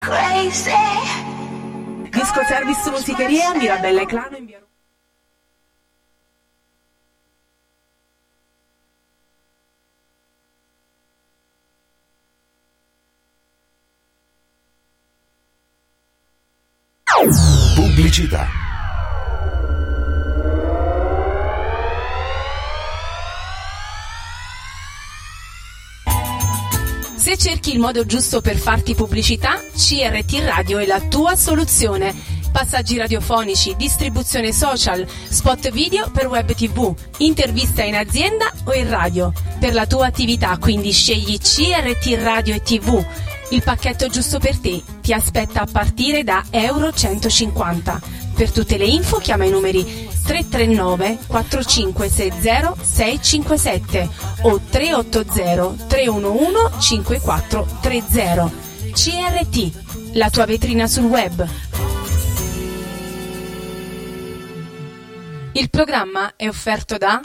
Crazy. Disco Service Musicheria, Mirabella e Clano in via Pubblicità. Cerchi il modo giusto per farti pubblicità, CRT Radio è la tua soluzione. Passaggi radiofonici, distribuzione social, spot video per web tv, intervista in azienda o in radio. Per la tua attività quindi scegli CRT Radio e TV. Il pacchetto giusto per te ti aspetta a partire da Euro 150. Per tutte le info chiama i numeri 339 4560 657 o 380 311 5430. CRT, la tua vetrina sul web. Il programma è offerto da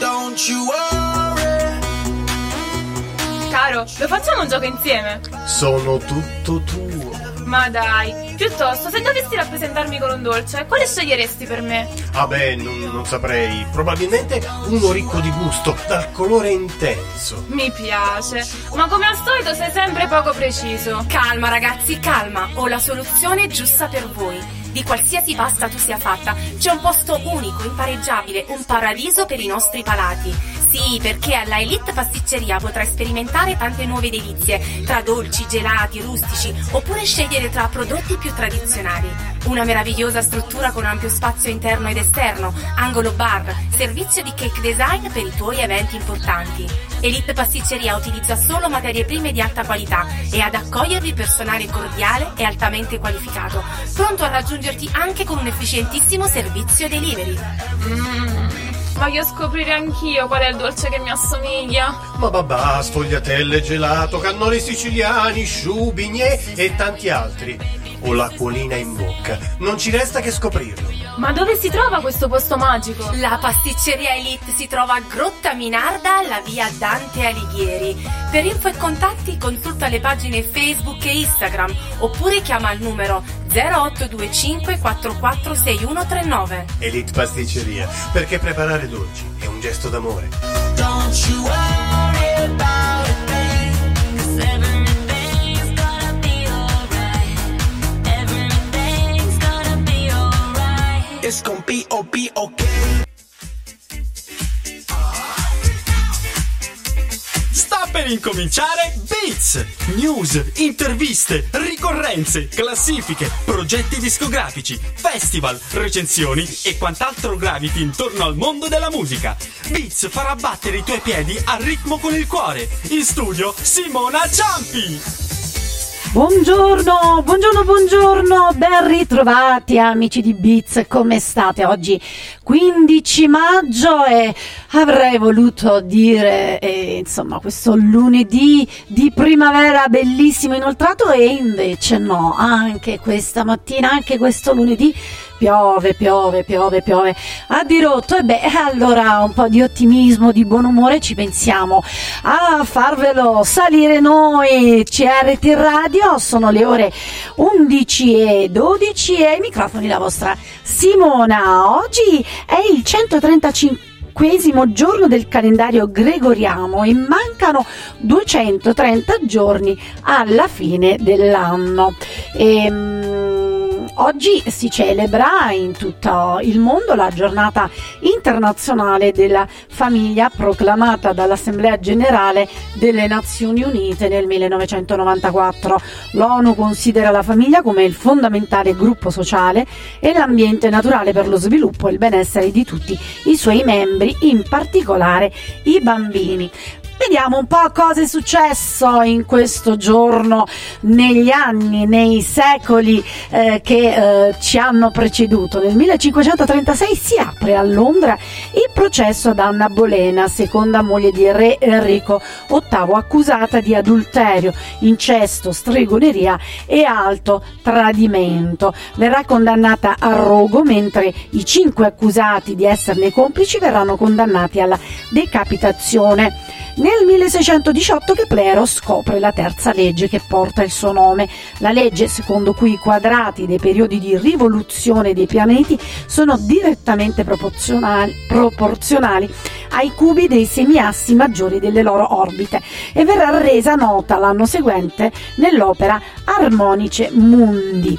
Caro, lo facciamo un gioco insieme? Sono tutto tuo. Ma dai, piuttosto, se dovessi rappresentarmi con un dolce, quale sceglieresti per me? Ah beh, non, non saprei. Probabilmente uno ricco di gusto, dal colore intenso. Mi piace, ma come al solito sei sempre poco preciso. Calma ragazzi, calma, ho la soluzione giusta per voi. Di qualsiasi pasta tu sia fatta, c'è un posto unico, impareggiabile, un paradiso per i nostri palati. Sì, perché alla Elite Pasticceria potrai sperimentare tante nuove delizie, tra dolci, gelati, rustici, oppure scegliere tra prodotti più tradizionali. Una meravigliosa struttura con ampio spazio interno ed esterno, angolo bar, servizio di cake design per i tuoi eventi importanti. Elite Pasticceria utilizza solo materie prime di alta qualità e ad accogliervi personale cordiale e altamente qualificato, pronto a raggiungerti anche con un efficientissimo servizio delivery. Mm, voglio scoprire anch'io qual è il dolce che mi assomiglia. Ma babà, sfogliatelle, gelato, cannoli siciliani, sciù, bignè e tanti altri. Ho l'acquolina in bocca. Non ci resta che scoprirlo. Ma dove si trova questo posto magico? La pasticceria Elite si trova a Grotta Minarda, alla via Dante Alighieri. Per info e contatti consulta le pagine Facebook e Instagram oppure chiama al numero 0825 446139. Elite Pasticceria, perché preparare dolci è un gesto d'amore. Don't you worry about a thing, 'cause everything's gonna be alright. Everything's gonna be alright. Per incominciare Beats! News, interviste, ricorrenze, classifiche, progetti discografici, festival, recensioni e quant'altro graviti intorno al mondo della musica. Beats farà battere i tuoi piedi al ritmo con il cuore. In studio Simona Ciampi! Buongiorno, buongiorno, buongiorno, ben ritrovati amici di Beats, come state oggi? 15 maggio e avrei voluto dire, eh, insomma, questo lunedì di primavera bellissimo inoltrato e invece no, anche questa mattina, anche questo lunedì piove, piove, piove, piove a dirotto e beh, allora un po' di ottimismo, di buon umore ci pensiamo a farvelo salire noi, CRT Radio, sono le ore 11 e 12 e ai microfoni la vostra Simona. Oggi è il 135 giorno del calendario gregoriano e mancano 230 giorni alla fine dell'anno. Ehm, oggi si celebra in tutto il mondo la giornata internazionale della famiglia proclamata dall'Assemblea generale delle Nazioni Unite nel 1994. L'ONU considera la famiglia come il fondamentale gruppo sociale e l'ambiente naturale per lo sviluppo e il benessere di tutti i suoi membri, in particolare i bambini. Vediamo un po' cosa è successo in questo giorno, negli anni, nei secoli eh, che eh, ci hanno preceduto. Nel 1536 si apre a Londra il processo ad Anna Bolena, seconda moglie di re Enrico VIII, accusata di adulterio, incesto, stregoneria e alto tradimento. Verrà condannata a rogo, mentre i cinque accusati di esserne complici verranno condannati alla decapitazione. Nel 1618 Keplero scopre la terza legge che porta il suo nome, la legge secondo cui i quadrati dei periodi di rivoluzione dei pianeti sono direttamente proporzionali, proporzionali ai cubi dei semiassi maggiori delle loro orbite e verrà resa nota l'anno seguente nell'opera Armonice Mundi.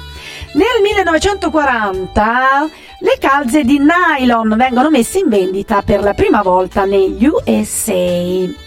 Nel 1940 le calze di nylon vengono messe in vendita per la prima volta negli USA.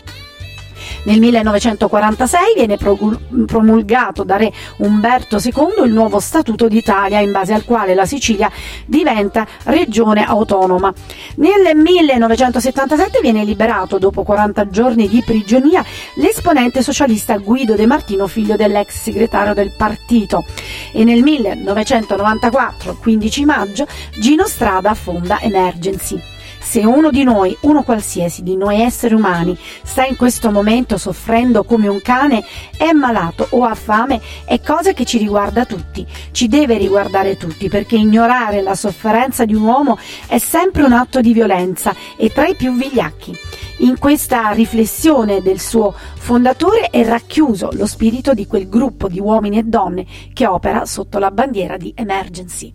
Nel 1946 viene promulgato da re Umberto II il nuovo Statuto d'Italia in base al quale la Sicilia diventa regione autonoma. Nel 1977 viene liberato dopo 40 giorni di prigionia l'esponente socialista Guido De Martino, figlio dell'ex segretario del partito. E nel 1994, 15 maggio, Gino Strada fonda Emergency. Se uno di noi, uno qualsiasi di noi esseri umani, sta in questo momento soffrendo come un cane, è malato o ha fame, è cosa che ci riguarda tutti, ci deve riguardare tutti, perché ignorare la sofferenza di un uomo è sempre un atto di violenza e tra i più vigliacchi. In questa riflessione del suo fondatore è racchiuso lo spirito di quel gruppo di uomini e donne che opera sotto la bandiera di Emergency.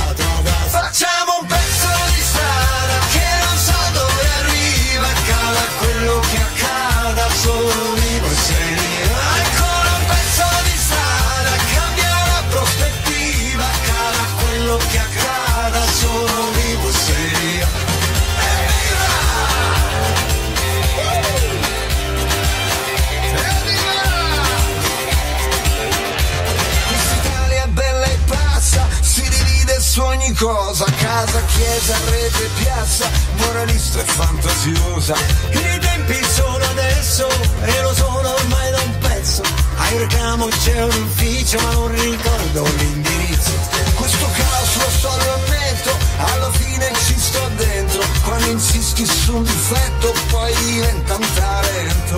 cosa, casa, chiesa, rete, piazza, moralista e fantasiosa. I tempi sono adesso e lo sono ormai da un pezzo. Ai recamo c'è un ufficio ma non ricordo l'indirizzo. Questo caos lo so, lo ammetto, alla fine ci sto dentro. Quando insisti su un difetto poi diventa un talento.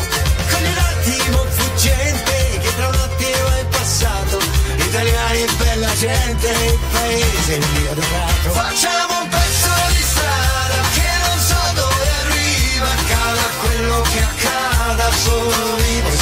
Con l'attimo fuggente Italiani e bella gente, il paese è mio adorato. Facciamo un pezzo di strada che non so dove arriva. Accada quello che accada, solo vivo e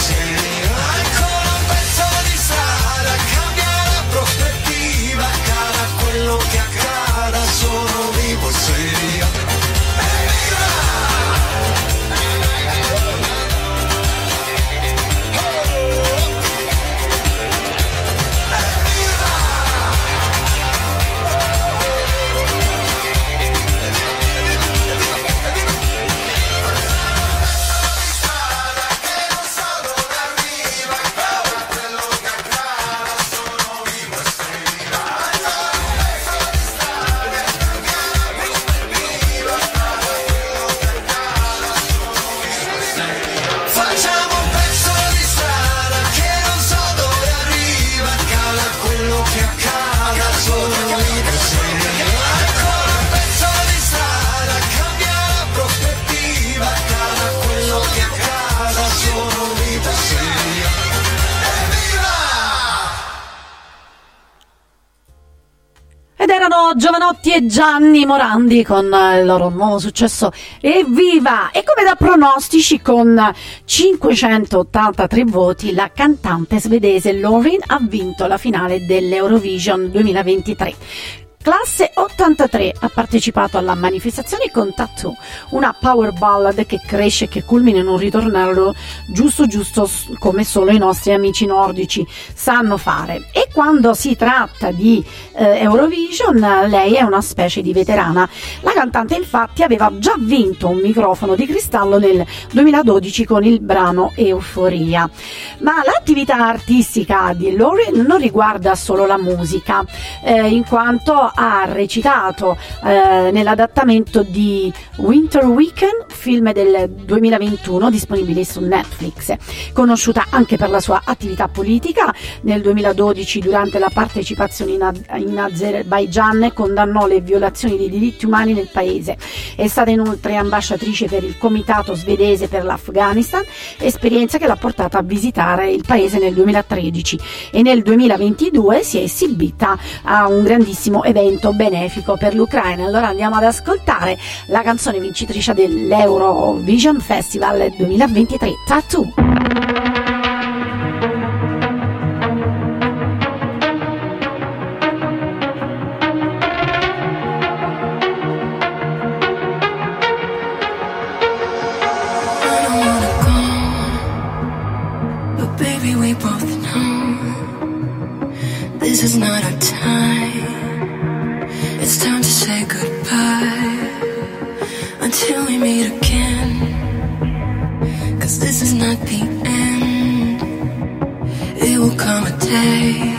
Gianni Morandi con il loro nuovo successo Evviva! E come da pronostici con 583 voti la cantante svedese Lauren ha vinto la finale dell'Eurovision 2023. Classe 83 ha partecipato alla manifestazione con Tattoo, una power ballad che cresce e che culmina in un ritornello giusto giusto come solo i nostri amici nordici sanno fare. E quando si tratta di eh, Eurovision, lei è una specie di veterana. La cantante infatti aveva già vinto un microfono di cristallo nel 2012 con il brano Euforia. Ma l'attività artistica di Lauren non riguarda solo la musica, eh, in quanto ha recitato eh, nell'adattamento di Winter Weekend, film del 2021 disponibile su Netflix. Conosciuta anche per la sua attività politica, nel 2012 durante la partecipazione in, Az- in Azerbaigian condannò le violazioni dei diritti umani nel paese. È stata inoltre ambasciatrice per il Comitato svedese per l'Afghanistan, esperienza che l'ha portata a visitare il paese nel 2013 e nel 2022 si è esibita a un grandissimo evento benefico per l'Ucraina. Allora andiamo ad ascoltare la canzone vincitrice dell'Eurovision Festival 2023, Tattoo. Come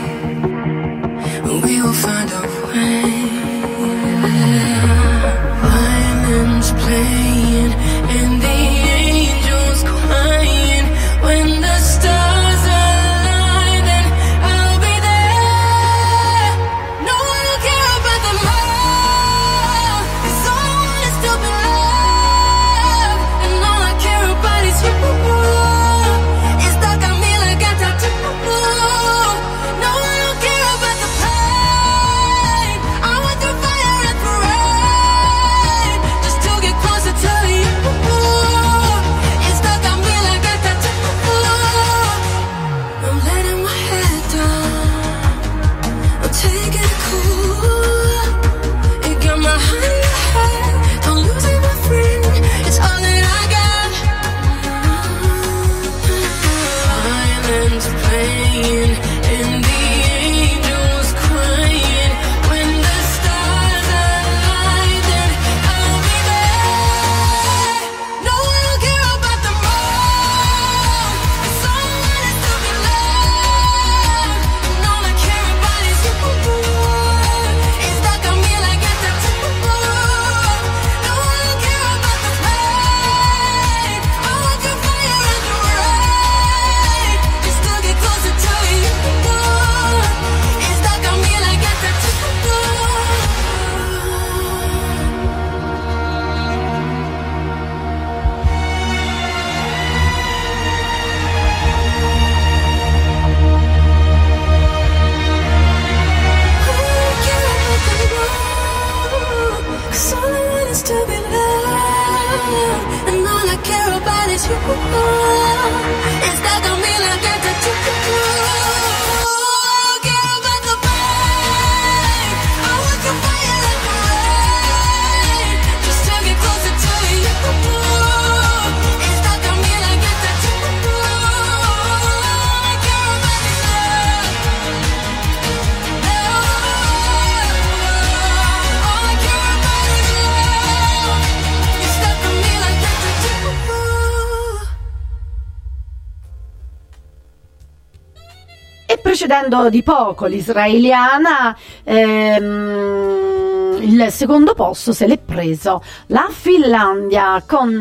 precedendo di poco l'israeliana, ehm, il secondo posto se l'è preso la Finlandia con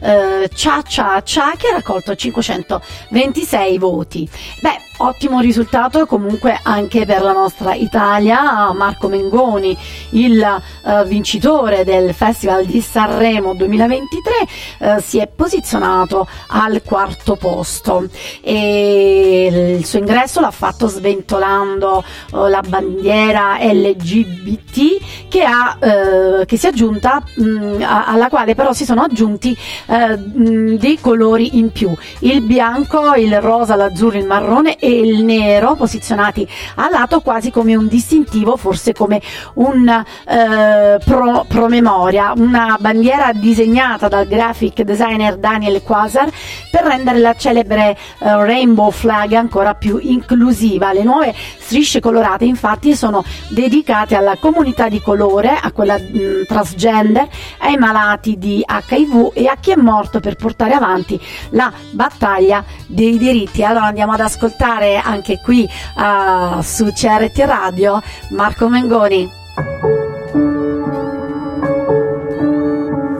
eh, Cha Cha Cha che ha raccolto 526 voti. Beh, ottimo risultato comunque anche per la nostra Italia. Marco Mengoni, il eh, vincitore del Festival di Sanremo 2023, eh, si è posizionato al quarto posto e il suo ingresso l'ha fatto sventolando eh, la bandiera LGBT che, ha, eh, che si è aggiunta mh, a- alla quale però si sono aggiunti eh, mh, dei colori in più il bianco, il rosa, l'azzurro, il marrone e il nero posizionati a lato quasi come un distintivo forse come un eh, pro- promemoria una bandiera disegnata dal graphic designer Daniel Quasar per rendere la celebre eh, rainbow flag ancora più inclusiva le nuove strisce colorate infatti sono dedicate alla comunità di colore a quella mh, transgender ai malati di HIV e a chi è morto per portare avanti la battaglia dei diritti. Allora andiamo ad ascoltare anche qui eh, su CRT Radio Marco Mengoni.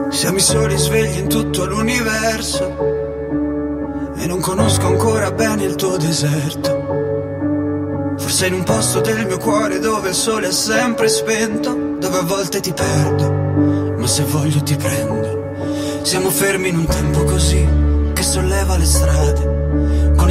Siamo i soli svegli in tutto l'universo e non conosco ancora bene il tuo deserto. Forse in un posto del mio cuore dove il sole è sempre spento, dove a volte ti perdo, ma se voglio ti prendo. Siamo fermi in un tempo così che solleva le strade,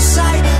sbagli,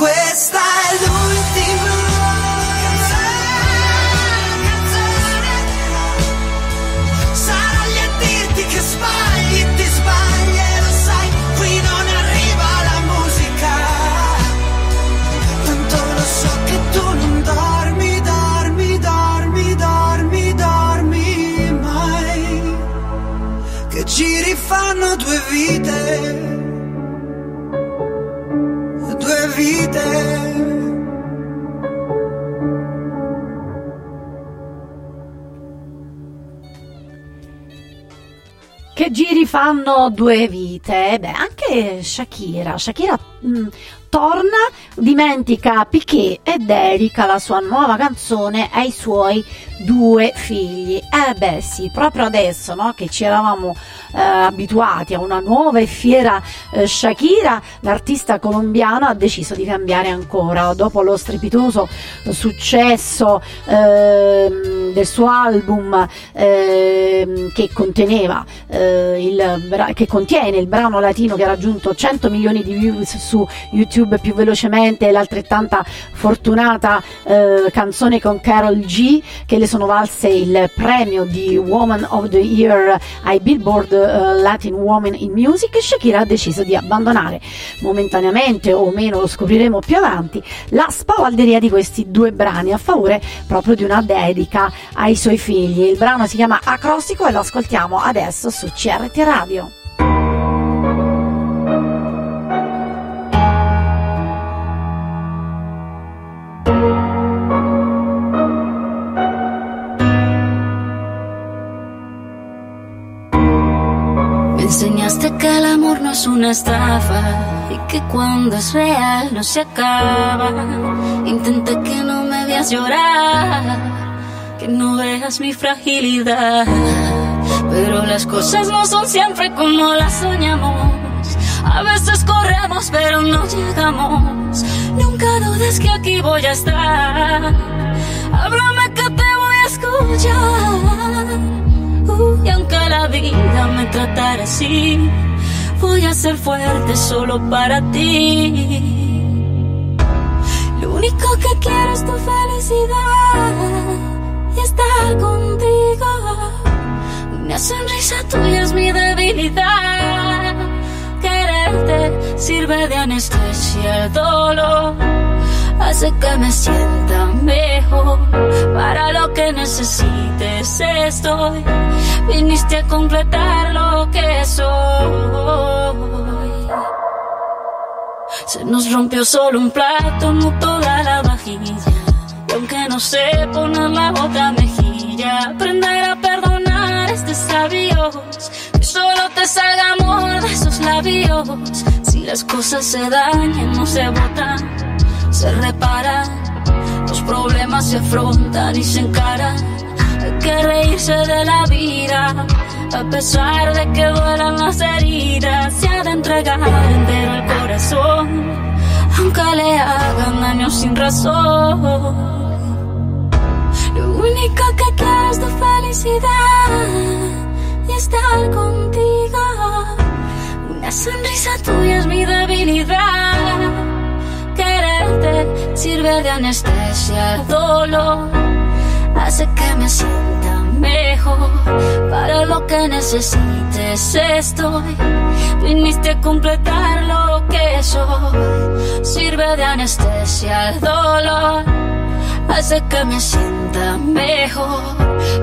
questa è l'ultima Sarò lì a dirti che sbagli, ti sbagli e lo sai, qui non arriva la musica. Tanto lo so che tu non dormi, dormi, dormi, dormi, dormi mai. Che giri fanno due vite, Giri fanno due vite? Beh, anche Shakira. Shakira mh, torna, dimentica Piquet e dedica la sua nuova canzone ai suoi due figli. Eh beh sì, proprio adesso no, che ci eravamo eh, abituati a una nuova e fiera eh, Shakira, l'artista colombiana ha deciso di cambiare ancora. Dopo lo strepitoso successo ehm, del suo album ehm, che conteneva eh, il, che contiene il brano latino che ha raggiunto 100 milioni di views su YouTube più velocemente l'altrettanta fortunata eh, canzone con Carol G che le sono valse il premio di Woman of the Year ai Billboard eh, Latin Woman in Music. Shakira ha deciso di abbandonare momentaneamente o meno lo scopriremo più avanti la spavalderia di questi due brani a favore proprio di una dedica ai suoi figli. Il brano si chiama Acrostico e lo ascoltiamo adesso su CRT Radio que el amor no es una estafa y que cuando es real no se acaba. Intenté que no me veas llorar, que no veas mi fragilidad. Pero las cosas no son siempre como las soñamos. A veces corremos pero no llegamos. Nunca dudes que aquí voy a estar. Háblame que te voy a escuchar. Y aunque la vida me tratara así, voy a ser fuerte solo para ti. Lo único que quiero es tu felicidad y estar contigo. Una sonrisa tuya es mi debilidad. Quererte sirve de anestesia al dolor. Hace que me sienta mejor. Para lo que necesites estoy. Viniste a completar lo que soy. Se nos rompió solo un plato, no toda la vajilla. Y aunque no sé poner la otra mejilla, aprender a perdonar es de sabios. Que solo te salga amor de esos labios. Si las cosas se dañan, no se botan, se reparan. Los problemas se afrontan y se encaran. Hay que reírse de la vida. A pesar de que duelan las heridas, se ha de entregar entero el corazón, aunque le hagan daño sin razón. Lo único que quiero es tu felicidad y estar contigo. Una sonrisa tuya es mi debilidad. Sirve de anestesia al dolor, hace que me sienta mejor. Para lo que necesites estoy. Viniste a completar lo que soy. Sirve de anestesia al dolor. Hace que me sienta mejor.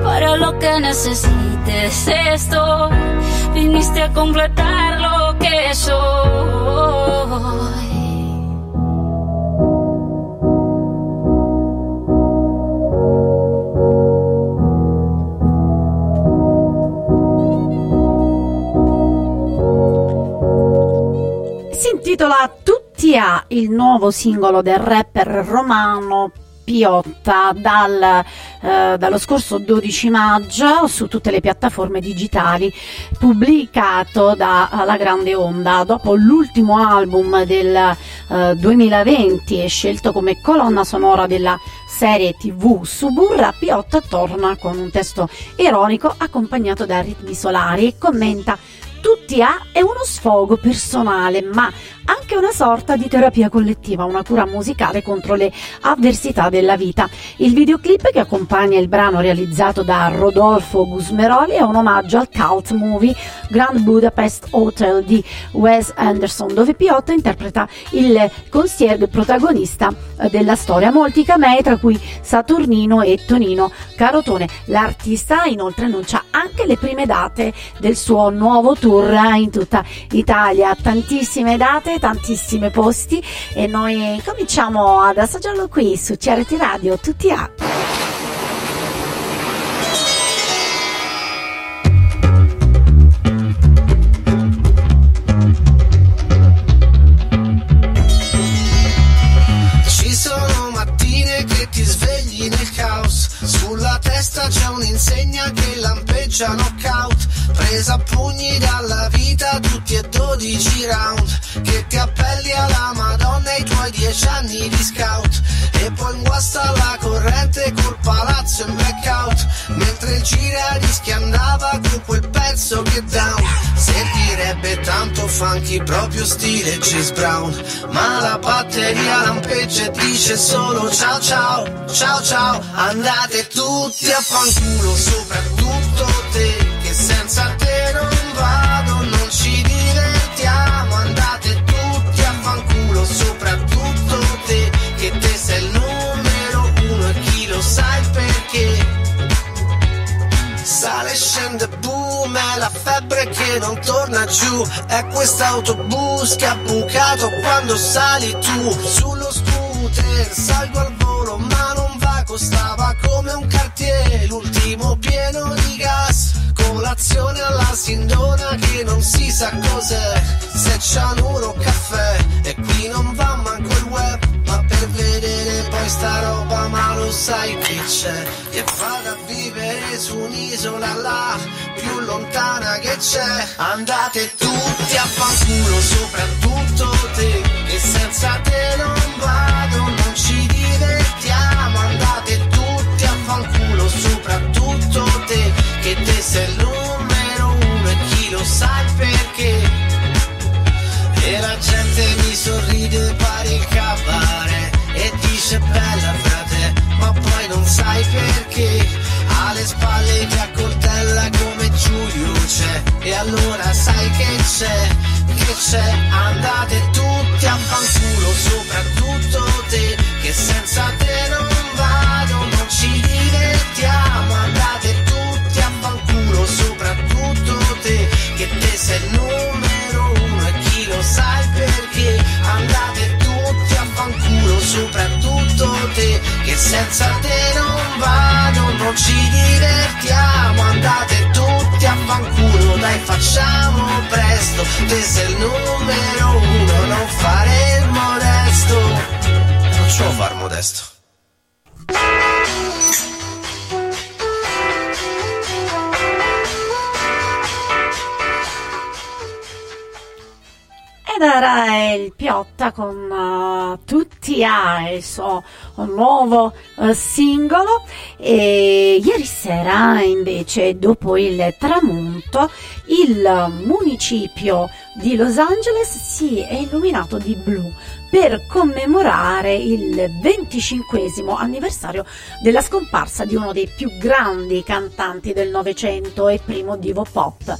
Para lo que necesites estoy. Viniste a completar lo que soy. Intitola Tutti a il nuovo singolo del rapper romano Piotta dal, eh, dallo scorso 12 maggio su tutte le piattaforme digitali pubblicato da eh, La Grande Onda. Dopo l'ultimo album del eh, 2020 e scelto come colonna sonora della serie tv Suburra Piotta torna con un testo ironico accompagnato da ritmi solari e commenta tutti a è uno sfogo personale, ma anche una sorta di terapia collettiva, una cura musicale contro le avversità della vita. Il videoclip che accompagna il brano realizzato da Rodolfo Gusmeroli è un omaggio al cult movie Grand Budapest Hotel di Wes Anderson, dove Piotta interpreta il concierge protagonista eh, della storia. Molti camei, tra cui Saturnino e Tonino Carotone. L'artista inoltre annuncia anche le prime date del suo nuovo tour tour eh, in tutta Italia, tantissime date, tantissimi posti e noi cominciamo ad assaggiarlo qui su CRT Radio, tutti a... C'è un'insegna che lampeggia pareggia knockout, presa a pugni dalla vita, tutti e 12 round, che ti appelli alla Madonna e i tuoi 10 anni di scout, e poi in guasta la corrente col palazzo in blackout, mentre il gira rischiandava con quel pezzo che down, se ti Servirebbe tanto funky proprio stile Chris Brown. Ma la batteria lampeggia e dice solo ciao ciao Ciao ciao. Andate tutti a fanculo soprattutto te Che senza te non vado non ci divertiamo. Andate tutti a fanculo soprattutto te Che te sei il numero uno e chi lo sa il perché. Sale, scende, boom, è la febbre che non torna giù. È quest'autobus che ha bucato quando sali tu. Sullo scooter, salgo al volo ma non va Costava come un cartier, l'ultimo pieno di gas Colazione alla sindona che non si sa cos'è. Se cianuro caffè e qui non va manco il web Ma per vedere poi sta roba ma lo sai che c'è? E vado a vivere su un'isola là più lontana che c'è. Andate tutti a fanculo soprattutto te Che senza te non vado non ci divertiamo. Andate tutti a fanculo soprattutto te Che te sei il numero uno e chi lo sa perché e la gente mi sorride pari il cabaret. E dice bella frate Ma poi non sai perché. Alle spalle ti accoltella come Giulio c'è. E allora sai che c'è? Che c'è? Andate tutti a fanculo Soprattutto te Che senza te non vado Non ci divertiamo. Andate tutti a fanculo Soprattutto te Che te sei il numero lo sa il perché Andate tutti a fanculo soprattutto te Che senza te non vado, non ci divertiamo Andate tutti a fanculo, dai facciamo presto Te sei il numero uno, non fare il modesto Non lo far modesto Ed era il Piotta con eh, Tutti a il suo nuovo eh, singolo e ieri sera invece dopo il tramonto il municipio di Los Angeles si è illuminato di blu per commemorare il 25 anniversario della scomparsa di uno dei più grandi cantanti del Novecento e primo divo pop.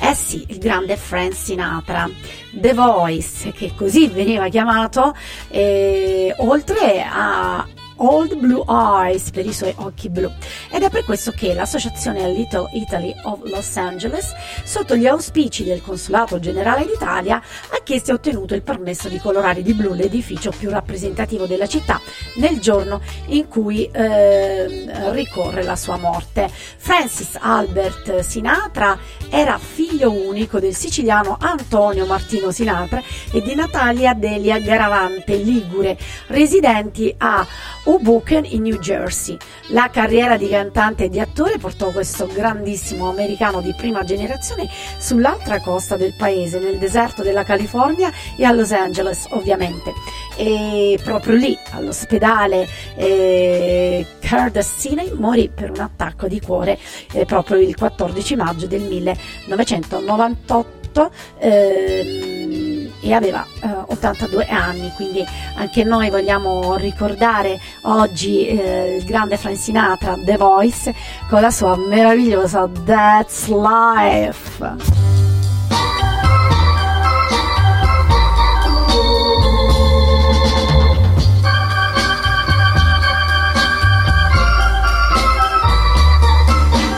Eh sì, il grande Frank Sinatra, The Voice, che così veniva chiamato, eh, oltre a Old Blue Eyes per i suoi occhi blu. Ed è per questo che l'associazione Little Italy of Los Angeles, sotto gli auspici del Consolato Generale d'Italia, ha chiesto e ottenuto il permesso di colorare di blu l'edificio più rappresentativo della città nel giorno in cui eh, ricorre la sua morte. Francis Albert Sinatra era figlio unico del siciliano Antonio Martino Sinatra e di Natalia Delia Garavante Ligure, residenti a Hoboken in New Jersey. La carriera di cantante e di attore portò questo grandissimo americano di prima generazione sull'altra costa del paese, nel deserto della California e a Los Angeles ovviamente. E proprio lì, all'ospedale eh, Curtis Siney, morì per un attacco di cuore eh, proprio il 14 maggio del 1998 ehm, e aveva eh, 82 anni, quindi anche noi vogliamo ricordare oggi eh, il grande Frank Sinatra, The Voice, con la sua meravigliosa That's Life.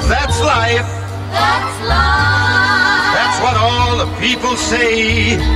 That's life.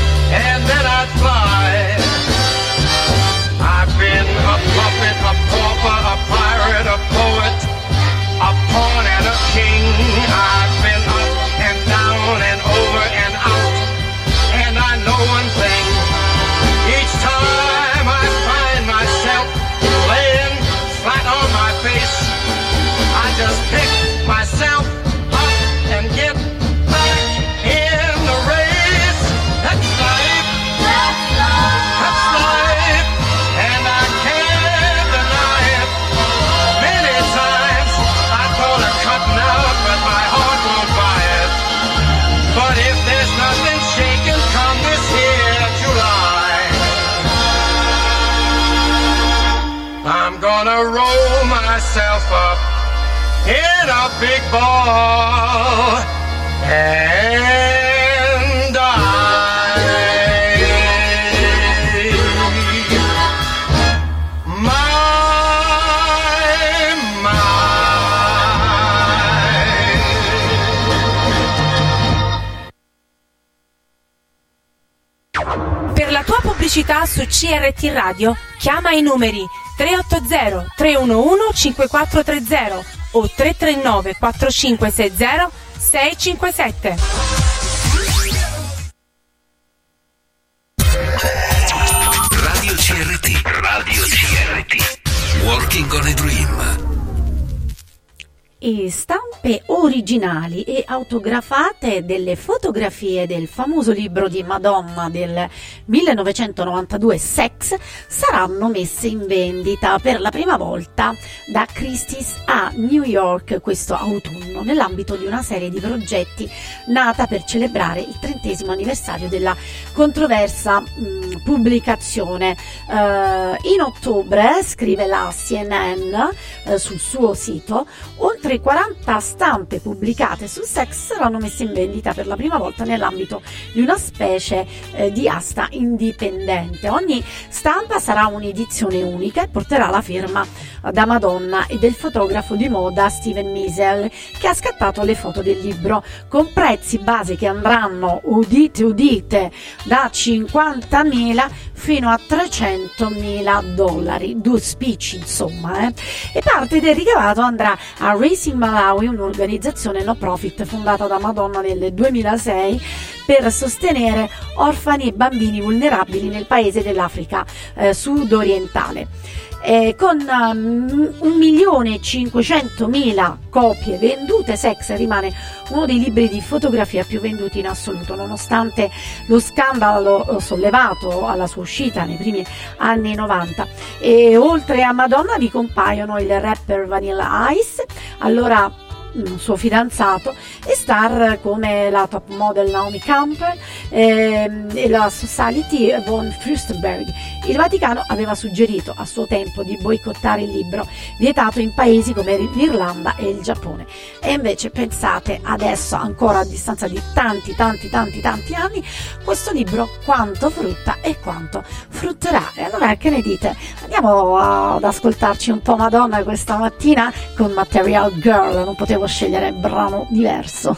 and then I'd fly. I've been a puppet, a pauper, a pirate, a poet, a pawn and a king. I've been up and down and over and out. And I know one thing. Each time I find myself laying flat on my face, I just pick myself up in a big ball and. Per la tua pubblicità su CRT Radio chiama i numeri 380 311 5430 o 339 4560 657. Radio CRT. Radio CRT. Working on a Dream. E stampe originali e autografate delle fotografie del famoso libro di Madonna del 1992 Sex saranno messe in vendita per la prima volta da Christie's a New York questo autunno nell'ambito di una serie di progetti nata per celebrare il trentesimo anniversario della controversa mh, pubblicazione. Eh, in ottobre, scrive la CNN eh, sul suo sito, oltre 40 stampe pubblicate sul sex saranno messe in vendita per la prima volta nell'ambito di una specie eh, di asta indipendente. Ogni stampa sarà un'edizione unica e porterà la firma da Madonna e del fotografo di moda Steven Meisel che ha scattato le foto del libro con prezzi base che andranno, udite udite, da 50.000 fino a 300.000 dollari, due spicci insomma, eh. e parte del ricavato andrà a Racing Malawi, un'organizzazione no profit fondata da Madonna nel 2006 per sostenere orfani e bambini vulnerabili nel paese dell'Africa eh, sud-orientale. Eh, con um, 1.500.000 copie vendute, Sex rimane uno dei libri di fotografia più venduti in assoluto, nonostante lo scandalo eh, sollevato alla sua uscita nei primi anni 90. E oltre a Madonna vi compaiono il rapper Vanilla Ice, allora un suo fidanzato e star come la top model Naomi Campbell ehm, e la society von Fürstenberg. Il Vaticano aveva suggerito a suo tempo di boicottare il libro, vietato in paesi come l'Irlanda e il Giappone. E invece pensate adesso, ancora a distanza di tanti, tanti, tanti, tanti anni, questo libro quanto frutta e quanto frutterà. E allora che ne dite? Andiamo ad ascoltarci un po' Madonna questa mattina con Material Girl, non potevo scegliere brano diverso.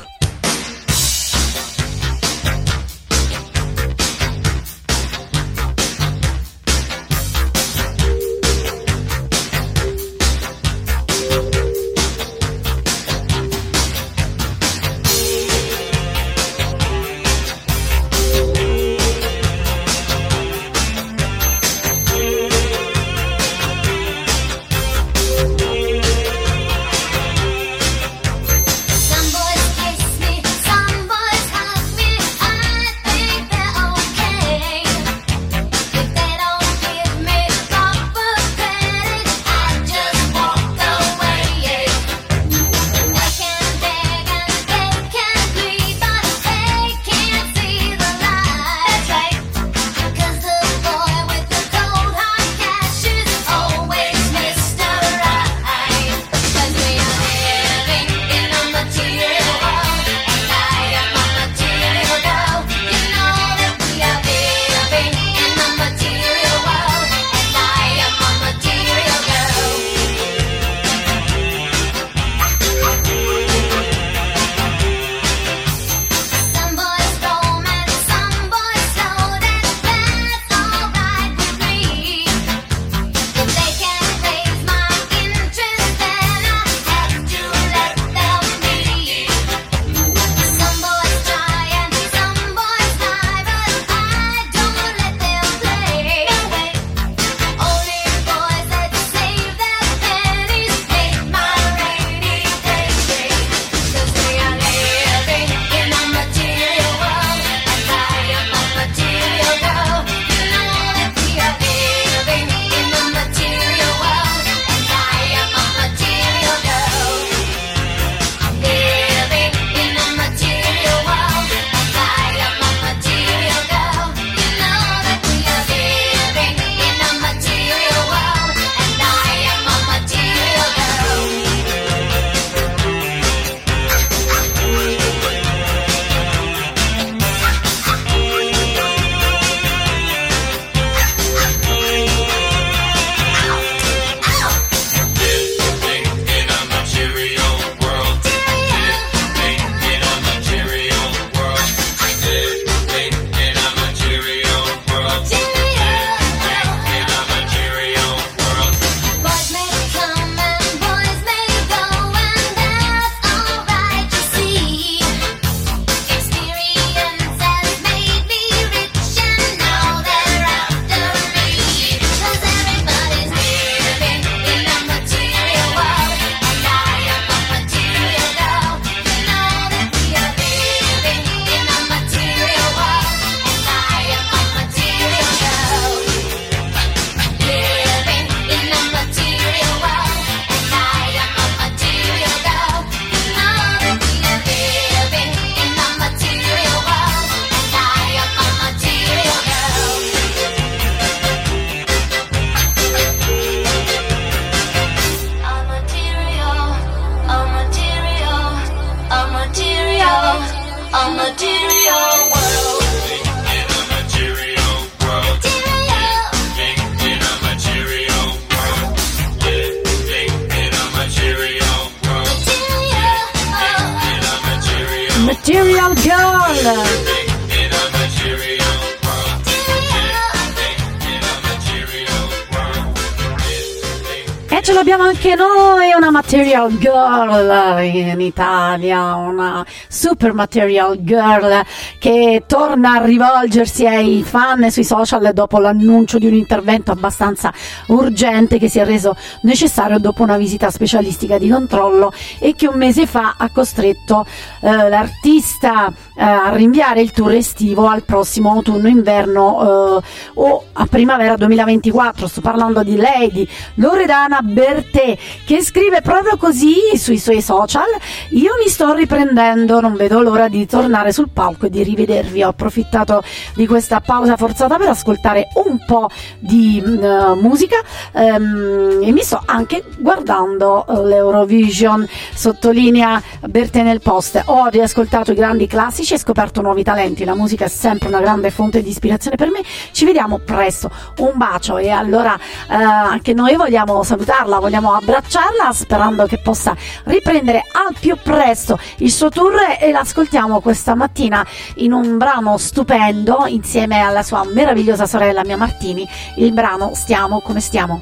Material Girl in Italia, una Super Material Girl che torna a rivolgersi ai fan sui social dopo l'annuncio di un intervento abbastanza urgente che si è reso necessario dopo una visita specialistica di controllo e che un mese fa ha costretto eh, l'artista eh, a rinviare il tour estivo al prossimo autunno-inverno eh, o a primavera 2024. Sto parlando di Lady Loredana Bertè che scrive proprio così sui suoi social: Io mi sto riprendendo, non vedo l'ora di tornare sul palco e di rivedervi. Ho approfittato di questa pausa forzata per ascoltare un po' di eh, musica ehm, e mi sto anche guardando eh, l'Eurovision. Sottolinea Bertè nel post: Ho riascoltato i grandi classici e scoperto nuovi talenti. La musica è sempre una grande fonte di ispirazione per me. Ci vediamo presto. Un bacio e allora eh, anche noi vogliamo salutarla, vogliamo abbracciarla sperando che possa riprendere al più presto il suo tour e l'ascoltiamo questa mattina in un brano stupendo insieme alla sua meravigliosa sorella Mia Martini. Il brano Stiamo come. Stiamo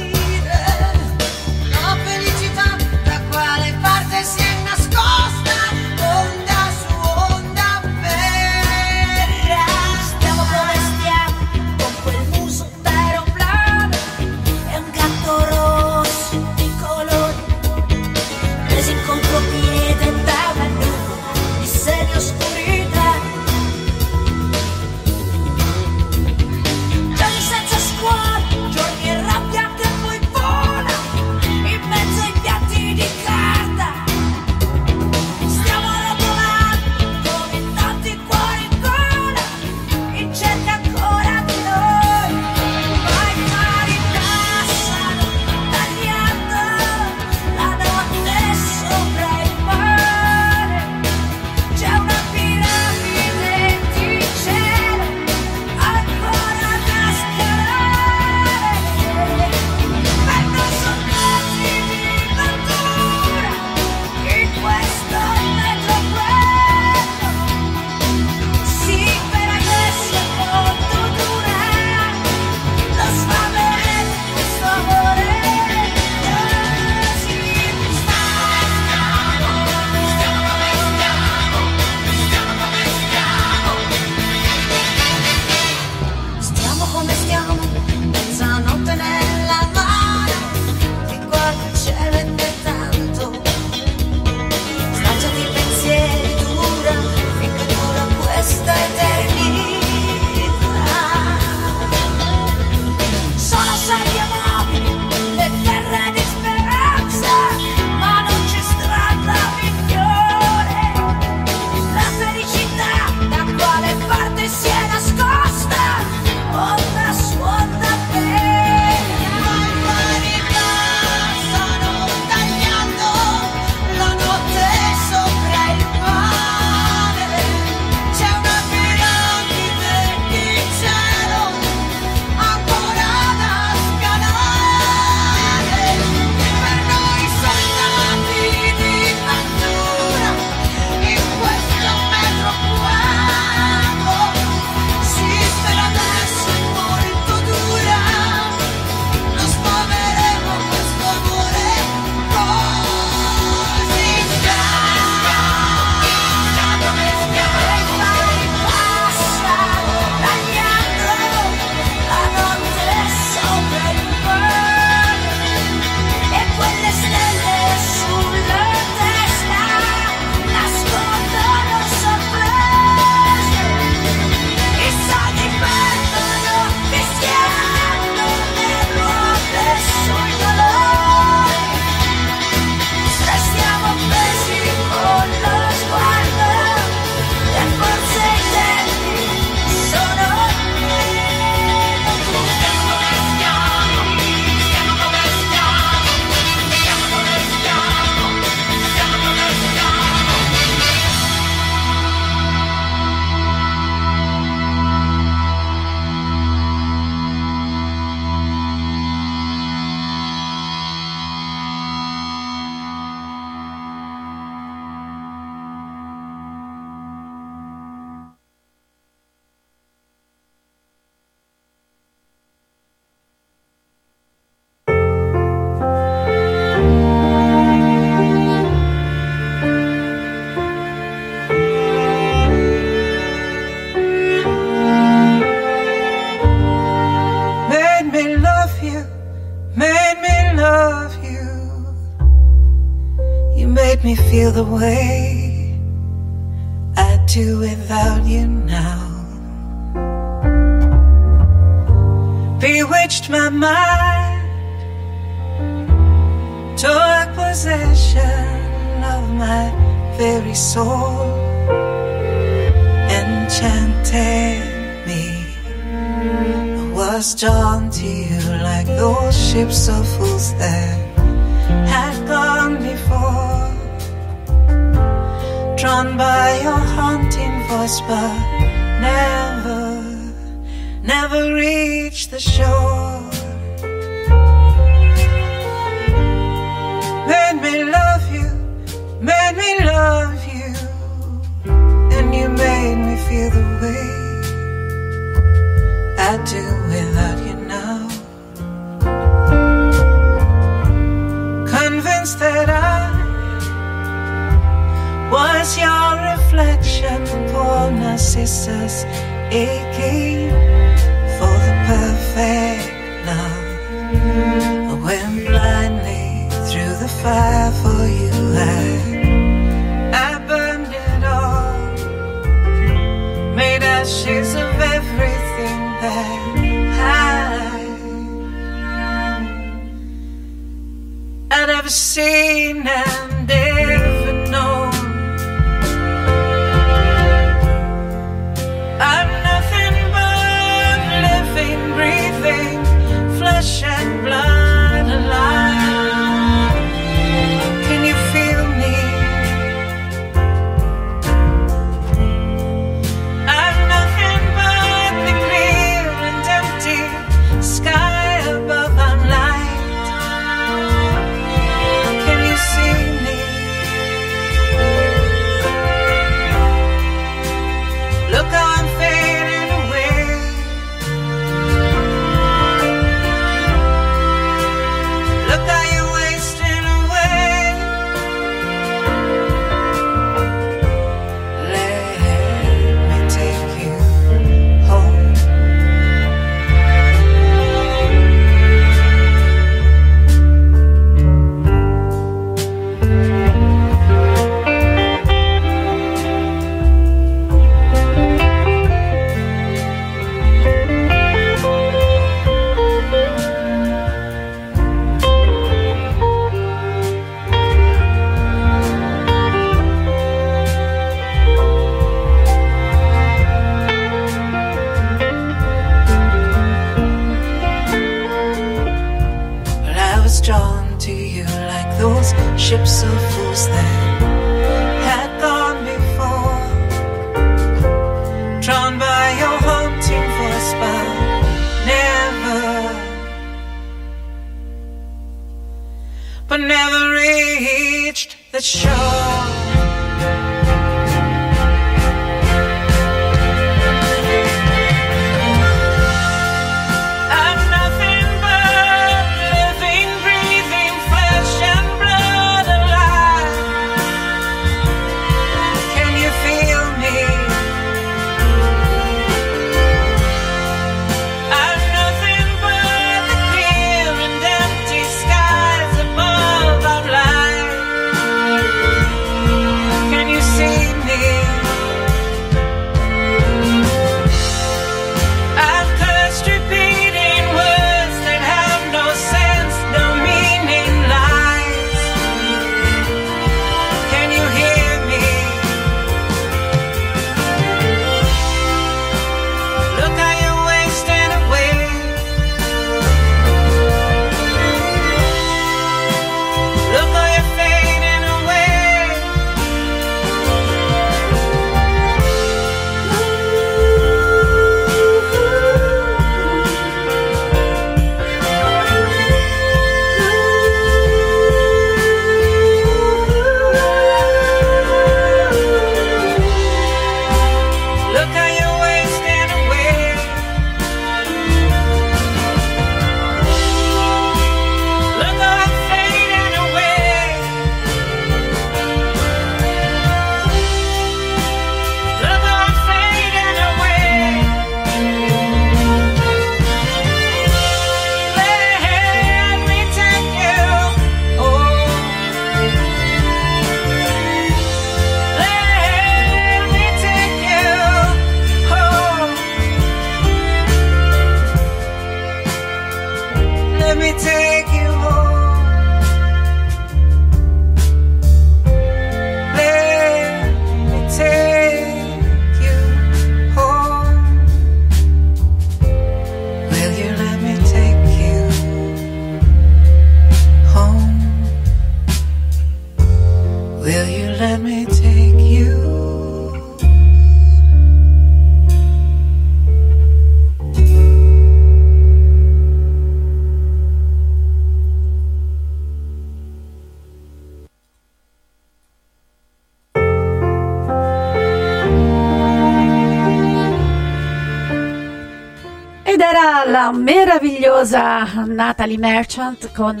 meravigliosa Natalie Merchant con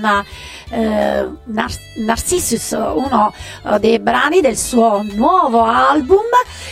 eh, Nar- Narcissus, uno eh, dei brani del suo nuovo album.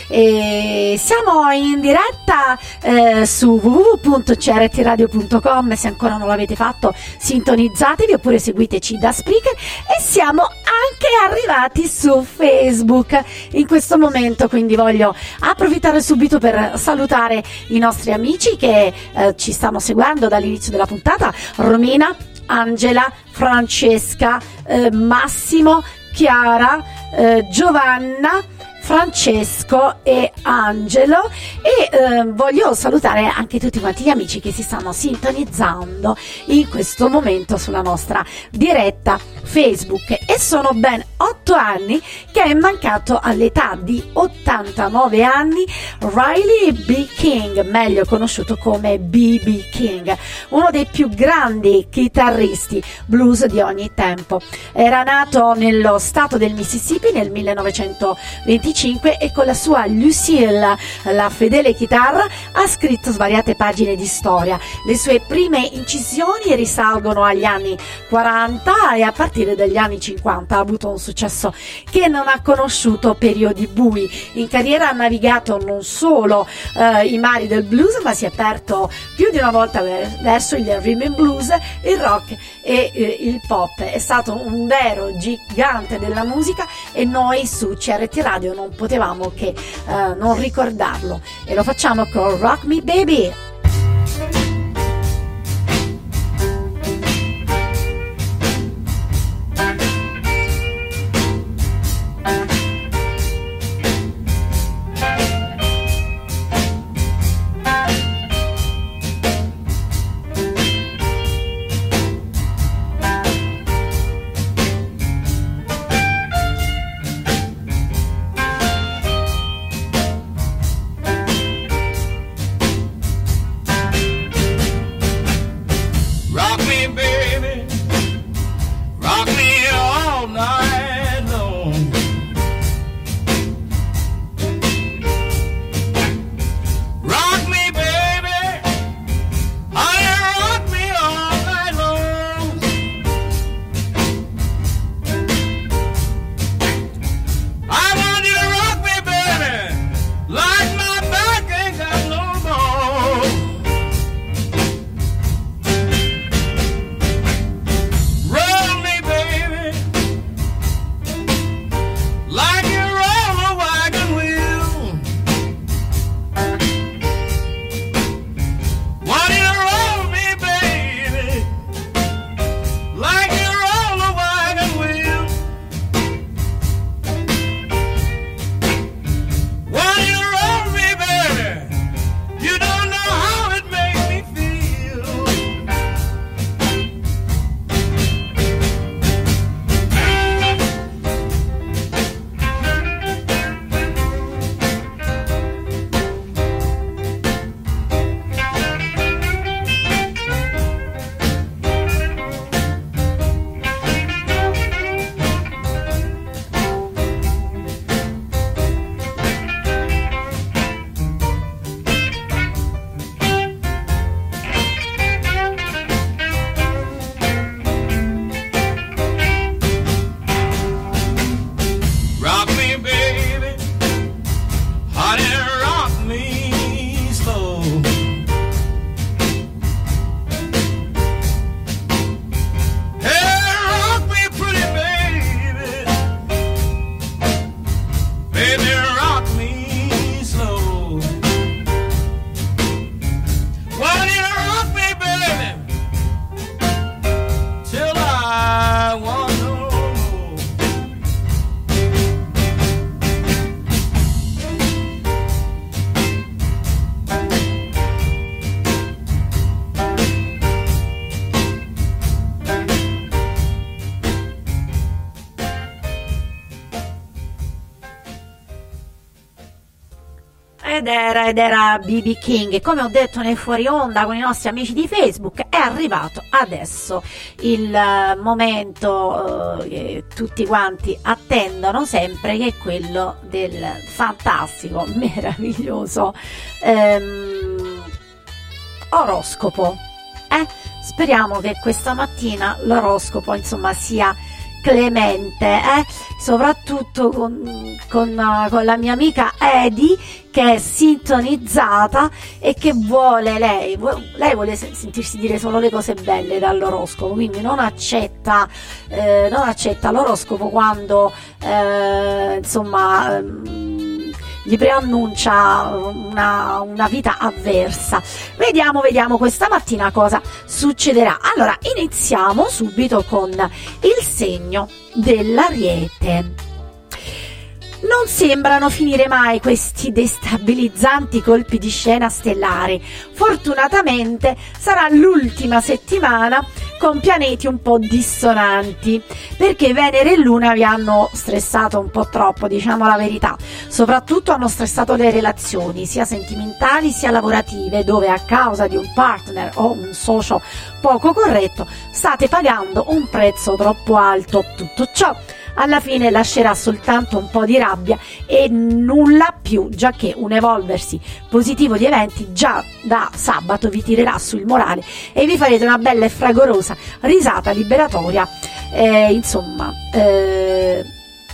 E siamo in diretta eh, su www.crtradio.com se ancora non l'avete fatto sintonizzatevi oppure seguiteci da Spreaker. E siamo anche arrivati su Facebook in questo momento quindi voglio approfittare subito per salutare i nostri amici che eh, ci stanno seguendo dall'inizio della puntata. Romina Angela, Francesca, eh, Massimo, Chiara, eh, Giovanna, Francesco e Angelo e eh, voglio salutare anche tutti quanti gli amici che si stanno sintonizzando in questo momento sulla nostra diretta Facebook e sono ben 8 anni che è mancato all'età di 89 anni Riley B. King, meglio conosciuto come B.B. King, uno dei più grandi chitarristi blues di ogni tempo. Era nato nello stato del Mississippi nel 1925 e con la sua Lucille, la fedele chitarra, ha scritto svariate pagine di storia. Le sue prime incisioni risalgono agli anni 40 e a partire dagli anni 50 ha avuto un successo che non ha conosciuto periodi bui. In carriera ha navigato non solo eh, i mari del blues, ma si è aperto più di una volta ver- verso il rhythm and blues, il rock e eh, il pop. È stato un vero gigante della musica e noi su CRT Radio non potevamo che eh, non ricordarlo. E lo facciamo con Rock Me Baby. Ed era, ed era BB King come ho detto nel fuori onda con i nostri amici di Facebook è arrivato adesso il eh, momento eh, che tutti quanti attendono sempre che è quello del fantastico, meraviglioso ehm, oroscopo. Eh? Speriamo che questa mattina l'oroscopo insomma sia clemente, eh? soprattutto con, con, uh, con la mia amica Edi che è sintonizzata e che vuole lei, lei vuole se- sentirsi dire solo le cose belle dall'oroscopo, quindi non accetta, eh, non accetta l'oroscopo quando eh, insomma ehm, gli preannuncia una, una vita avversa. Vediamo, vediamo questa mattina cosa succederà. Allora, iniziamo subito con il segno dell'ariete. Non sembrano finire mai questi destabilizzanti colpi di scena stellari. Fortunatamente sarà l'ultima settimana con pianeti un po' dissonanti, perché Venere e Luna vi hanno stressato un po' troppo, diciamo la verità. Soprattutto hanno stressato le relazioni, sia sentimentali sia lavorative, dove a causa di un partner o un socio poco corretto state pagando un prezzo troppo alto. Tutto ciò alla fine lascerà soltanto un po' di rabbia e nulla più, già che un evolversi positivo di eventi già da sabato vi tirerà sul morale e vi farete una bella e fragorosa risata liberatoria. Eh, insomma, eh,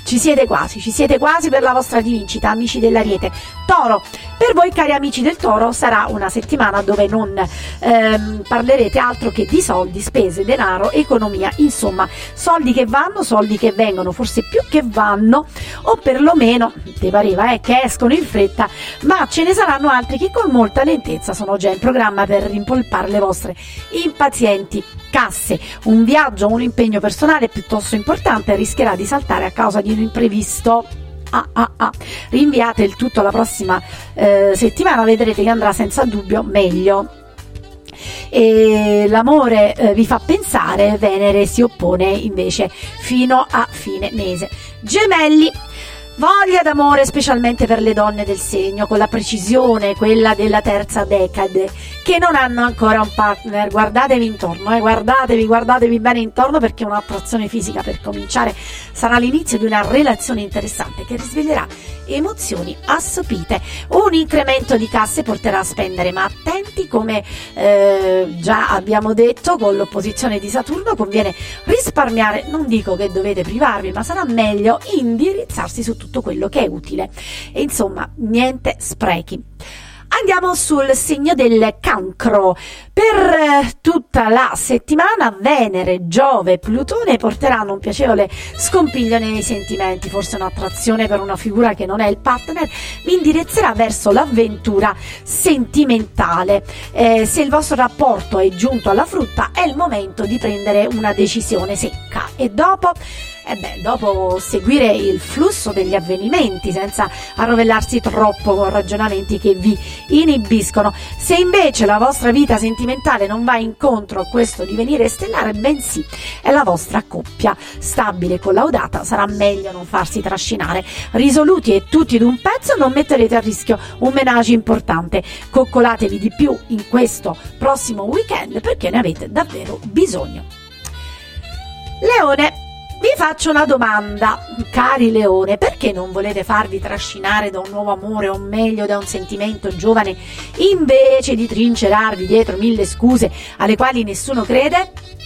ci siete quasi, ci siete quasi per la vostra rivincita, amici dell'Ariete. Toro, per voi cari amici del Toro sarà una settimana dove non ehm, parlerete altro che di soldi, spese, denaro, economia, insomma, soldi che vanno, soldi che vengono, forse più che vanno, o perlomeno, ti pareva, eh, che escono in fretta, ma ce ne saranno altri che con molta lentezza sono già in programma per rimpolpare le vostre impazienti casse. Un viaggio o un impegno personale piuttosto importante rischierà di saltare a causa di un imprevisto. Ah, ah, ah. Rinviate il tutto alla prossima eh, settimana, vedrete che andrà senza dubbio meglio. E l'amore eh, vi fa pensare, Venere si oppone invece fino a fine mese. Gemelli, Voglia d'amore specialmente per le donne del segno, con la precisione, quella della terza decade, che non hanno ancora un partner. Guardatevi intorno, eh, guardatevi, guardatevi bene intorno perché un'attrazione fisica per cominciare sarà l'inizio di una relazione interessante che risveglierà emozioni assopite. Un incremento di casse porterà a spendere, ma attenti come eh, già abbiamo detto con l'opposizione di Saturno, conviene risparmiare, non dico che dovete privarvi, ma sarà meglio indirizzarsi su tutto quello che è utile. E insomma, niente sprechi. Andiamo sul segno del cancro. Per eh, tutta la settimana Venere, Giove e Plutone porteranno un piacevole scompiglio nei sentimenti, forse un'attrazione per una figura che non è il partner, vi indirizzerà verso l'avventura sentimentale. Eh, se il vostro rapporto è giunto alla frutta è il momento di prendere una decisione secca e dopo e beh, dopo seguire il flusso degli avvenimenti senza arrovellarsi troppo con ragionamenti che vi inibiscono. Se invece la vostra vita sentimentale non va incontro a questo divenire stellare, bensì è la vostra coppia stabile e collaudata, sarà meglio non farsi trascinare. Risoluti e tutti d'un pezzo, non metterete a rischio un menage importante. Coccolatevi di più in questo prossimo weekend perché ne avete davvero bisogno. Leone, vi faccio una domanda, cari Leone, perché non volete farvi trascinare da un nuovo amore o meglio da un sentimento giovane invece di trincerarvi dietro mille scuse alle quali nessuno crede?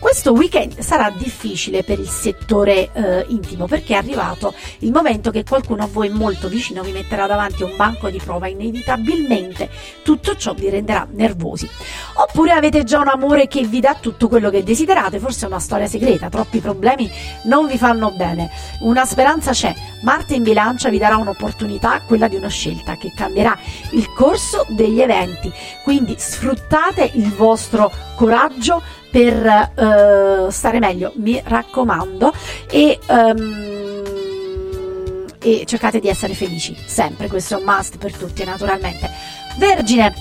Questo weekend sarà difficile per il settore eh, intimo perché è arrivato il momento che qualcuno a voi molto vicino vi metterà davanti a un banco di prova, inevitabilmente tutto ciò vi renderà nervosi. Oppure avete già un amore che vi dà tutto quello che desiderate, forse è una storia segreta, troppi problemi non vi fanno bene. Una speranza c'è, Marte in bilancia vi darà un'opportunità, quella di una scelta che cambierà il corso degli eventi, quindi sfruttate il vostro coraggio per eh, stare meglio, mi raccomando, e, ehm, e cercate di essere felici, sempre, questo è un must per tutti naturalmente. Vergine,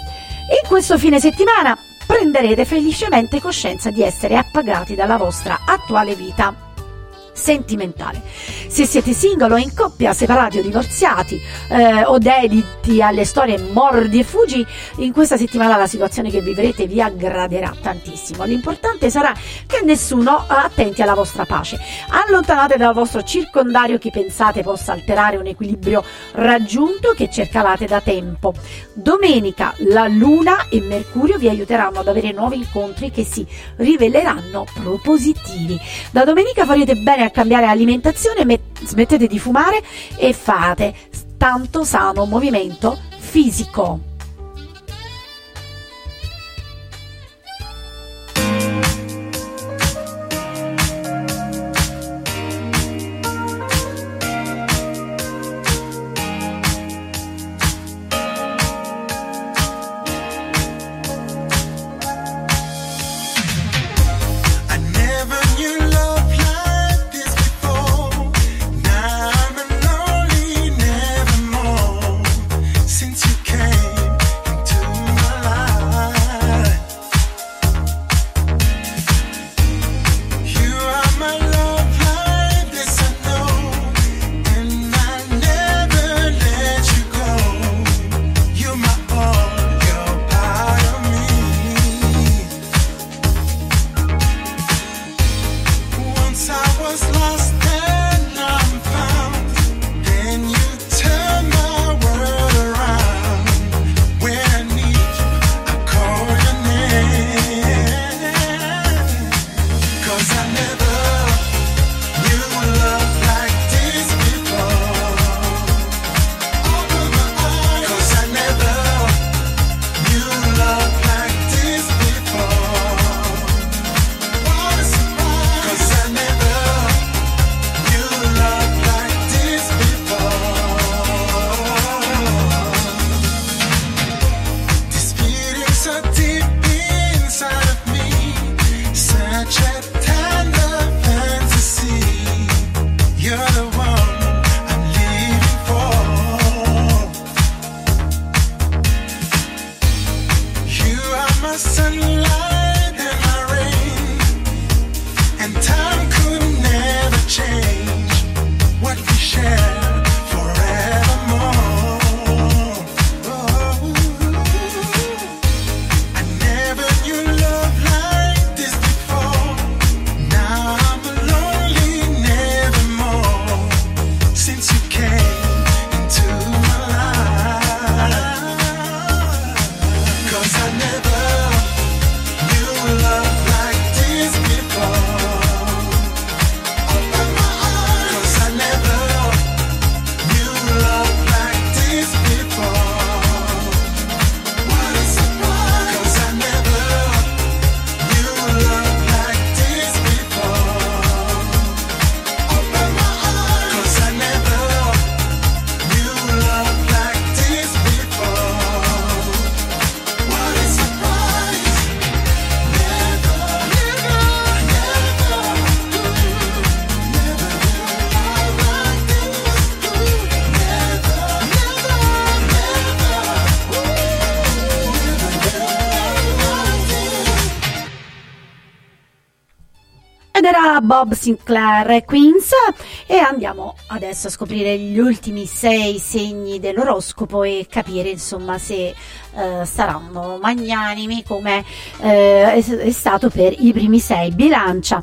in questo fine settimana prenderete felicemente coscienza di essere appagati dalla vostra attuale vita sentimentale. Se siete single o in coppia, separati o divorziati eh, o dediti alle storie mordi e fuggi, in questa settimana la situazione che vivrete vi aggraderà tantissimo. L'importante sarà che nessuno attenti alla vostra pace. Allontanate dal vostro circondario chi pensate possa alterare un equilibrio raggiunto che cercavate da tempo. Domenica la Luna e Mercurio vi aiuteranno ad avere nuovi incontri che si riveleranno propositivi. Da domenica farete bene a cambiare alimentazione, met- smettete di fumare e fate tanto sano movimento fisico. Bob Sinclair Queens e andiamo adesso a scoprire gli ultimi sei segni dell'oroscopo e capire insomma se eh, saranno magnanimi come eh, è, è stato per i primi sei. Bilancia.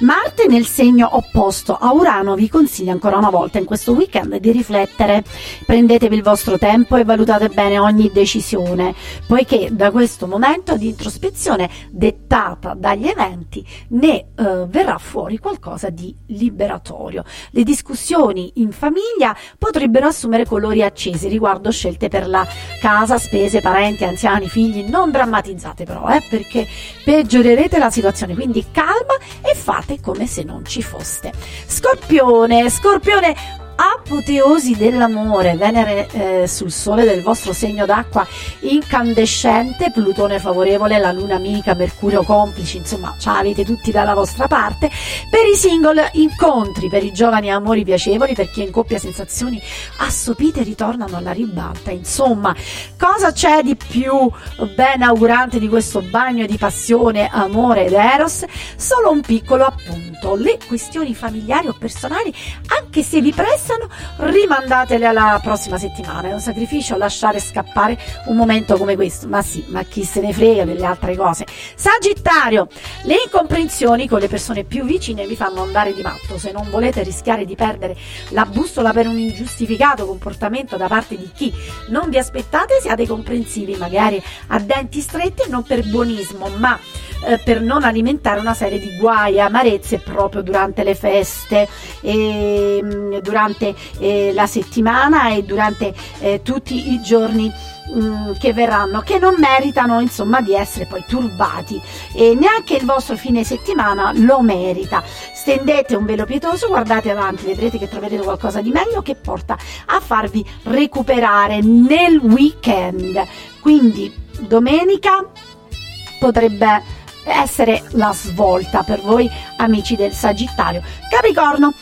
Marte nel segno opposto a Urano vi consiglia ancora una volta in questo weekend di riflettere, prendetevi il vostro tempo e valutate bene ogni decisione, poiché da questo momento di introspezione dettata dagli eventi ne eh, verrà fuori qualcosa di liberatorio. Le discussioni in famiglia potrebbero assumere colori accesi riguardo scelte per la casa, spese, parenti, anziani, figli, non drammatizzate però, eh, perché peggiorerete la situazione, quindi calma e fate come se non ci foste. Scorpione, Scorpione, apoteosi dell'amore, Venere eh, sul sole del vostro segno d'acqua incandescente, Plutone favorevole, la luna amica, Mercurio complice, insomma, ce l'avete tutti dalla vostra parte. Per i single incontri, per i giovani amori piacevoli, per chi è in coppia sensazioni assopite ritornano alla ribalta. Insomma, cosa c'è di più ben augurante di questo bagno di passione, amore ed eros? Solo un piccolo appunto. Le questioni familiari o personali, anche se vi pressano, rimandatele alla prossima settimana. È un sacrificio lasciare scappare un momento come questo. Ma sì, ma chi se ne frega delle altre cose. Sagittario, le incomprensioni con le persone più vicine vi fanno andare di matto. Se non volete rischiare di perdere la bussola per un ingiustificato comportamento da parte di chi non vi aspettate, siate comprensivi, magari a denti stretti e non per buonismo, ma eh, per non alimentare una serie di guai e amarezze proprio durante le feste, e, mm, durante eh, la settimana e durante eh, tutti i giorni mm, che verranno, che non meritano insomma di essere poi turbati e neanche il vostro fine settimana lo merita. Stendete un velo pietoso, guardate avanti, vedrete che troverete qualcosa di meglio che porta a farvi recuperare nel weekend. Quindi domenica potrebbe essere la svolta per voi amici del Sagittario. Capricorno,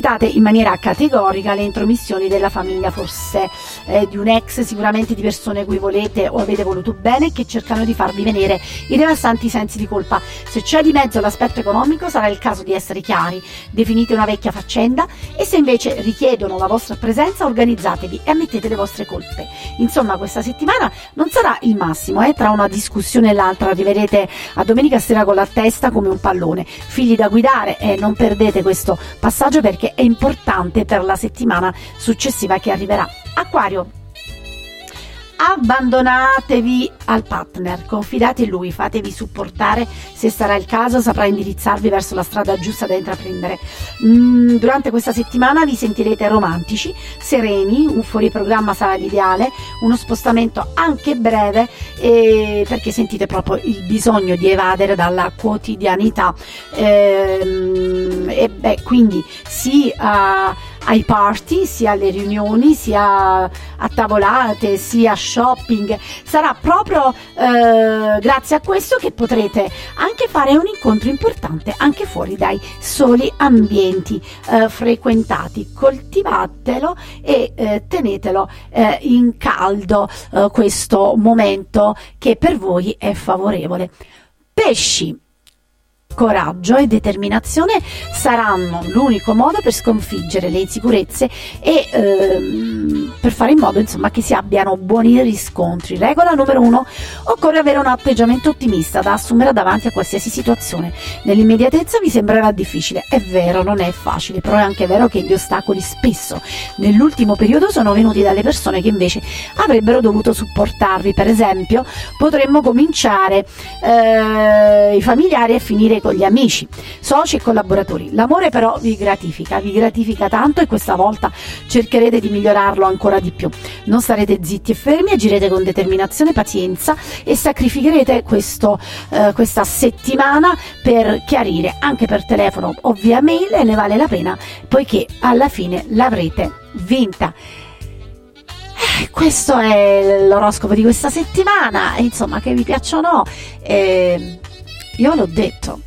evitate in maniera categorica le intromissioni della famiglia, forse eh, di un ex, sicuramente di persone cui volete o avete voluto bene e che cercano di farvi venire i devastanti sensi di colpa. Se c'è di mezzo l'aspetto economico sarà il caso di essere chiari, definite una vecchia faccenda e se invece richiedono la vostra presenza organizzatevi e ammettete le vostre colpe. Insomma questa settimana non sarà il massimo, eh? tra una discussione e l'altra arriverete a domenica sera con la testa come un pallone, figli da guidare e non perdete questo passaggio perché è importante per la settimana successiva che arriverà. Acquario. Abbandonatevi al partner, confidate in lui, fatevi supportare, se sarà il caso saprà indirizzarvi verso la strada giusta da intraprendere. Mm, durante questa settimana vi sentirete romantici, sereni, un fuori programma sarà l'ideale, uno spostamento anche breve eh, perché sentite proprio il bisogno di evadere dalla quotidianità. Ehm, e beh, quindi sì a ai party, sia alle riunioni, sia a tavolate, sia shopping. Sarà proprio eh, grazie a questo che potrete anche fare un incontro importante anche fuori dai soli ambienti eh, frequentati. Coltivatelo e eh, tenetelo eh, in caldo eh, questo momento che per voi è favorevole. Pesci coraggio e determinazione saranno l'unico modo per sconfiggere le insicurezze e ehm, per fare in modo insomma che si abbiano buoni riscontri. Regola numero uno: occorre avere un atteggiamento ottimista da assumere davanti a qualsiasi situazione. Nell'immediatezza vi sembrerà difficile, è vero, non è facile, però è anche vero che gli ostacoli spesso nell'ultimo periodo sono venuti dalle persone che invece avrebbero dovuto supportarvi. Per esempio, potremmo cominciare eh, i familiari e finire con gli amici, soci e collaboratori. L'amore però vi gratifica, vi gratifica tanto e questa volta cercherete di migliorarlo ancora di più. Non starete zitti e fermi, agirete con determinazione, pazienza e sacrificherete questo, eh, questa settimana per chiarire anche per telefono o via mail e ne vale la pena poiché alla fine l'avrete vinta. Eh, Questo è l'oroscopo di questa settimana, insomma che vi piacciono o no, eh, io l'ho detto.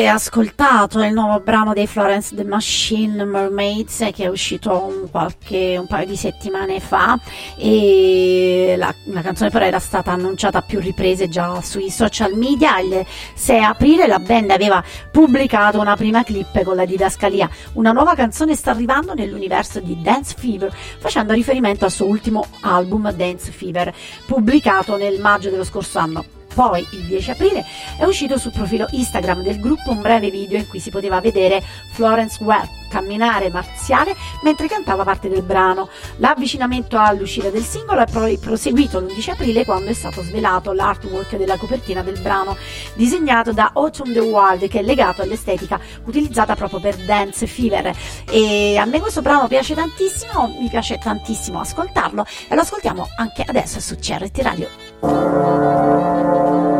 Avete ascoltato il nuovo brano dei Florence the Machine Mermaids che è uscito un, qualche, un paio di settimane fa e la, la canzone però era stata annunciata a più riprese già sui social media. Il 6 aprile la band aveva pubblicato una prima clip con la didascalia. Una nuova canzone sta arrivando nell'universo di Dance Fever facendo riferimento al suo ultimo album Dance Fever pubblicato nel maggio dello scorso anno. Poi, il 10 aprile, è uscito sul profilo Instagram del gruppo un breve video in cui si poteva vedere Florence Webb camminare marziale mentre cantava parte del brano. L'avvicinamento all'uscita del singolo è poi proseguito l'11 aprile quando è stato svelato l'artwork della copertina del brano, disegnato da Autumn the Wild, che è legato all'estetica utilizzata proprio per Dance Fever. E a me questo brano piace tantissimo, mi piace tantissimo ascoltarlo e lo ascoltiamo anche adesso su CRT Radio. Thank you.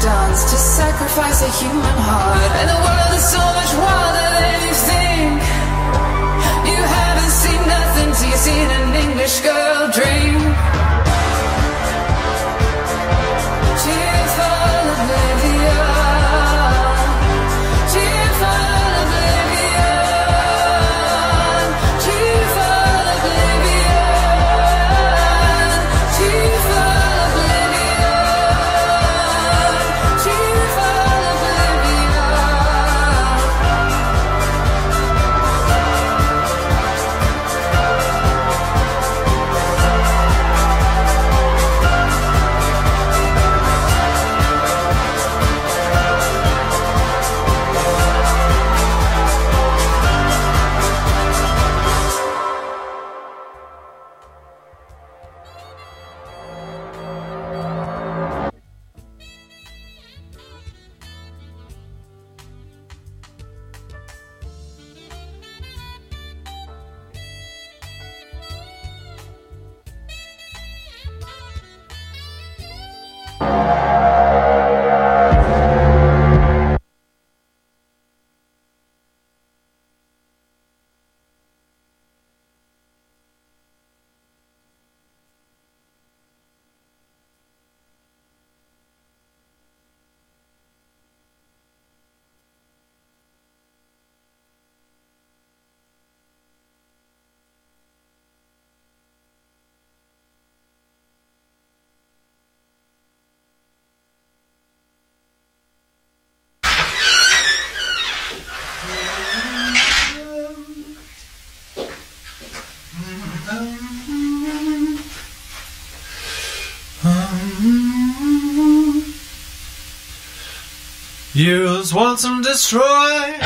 Dance, to sacrifice a human heart. And the world is so much wilder than you think. You haven't seen nothing till you've seen an English girl dream. Cheerful oblivion, Use once and destroy.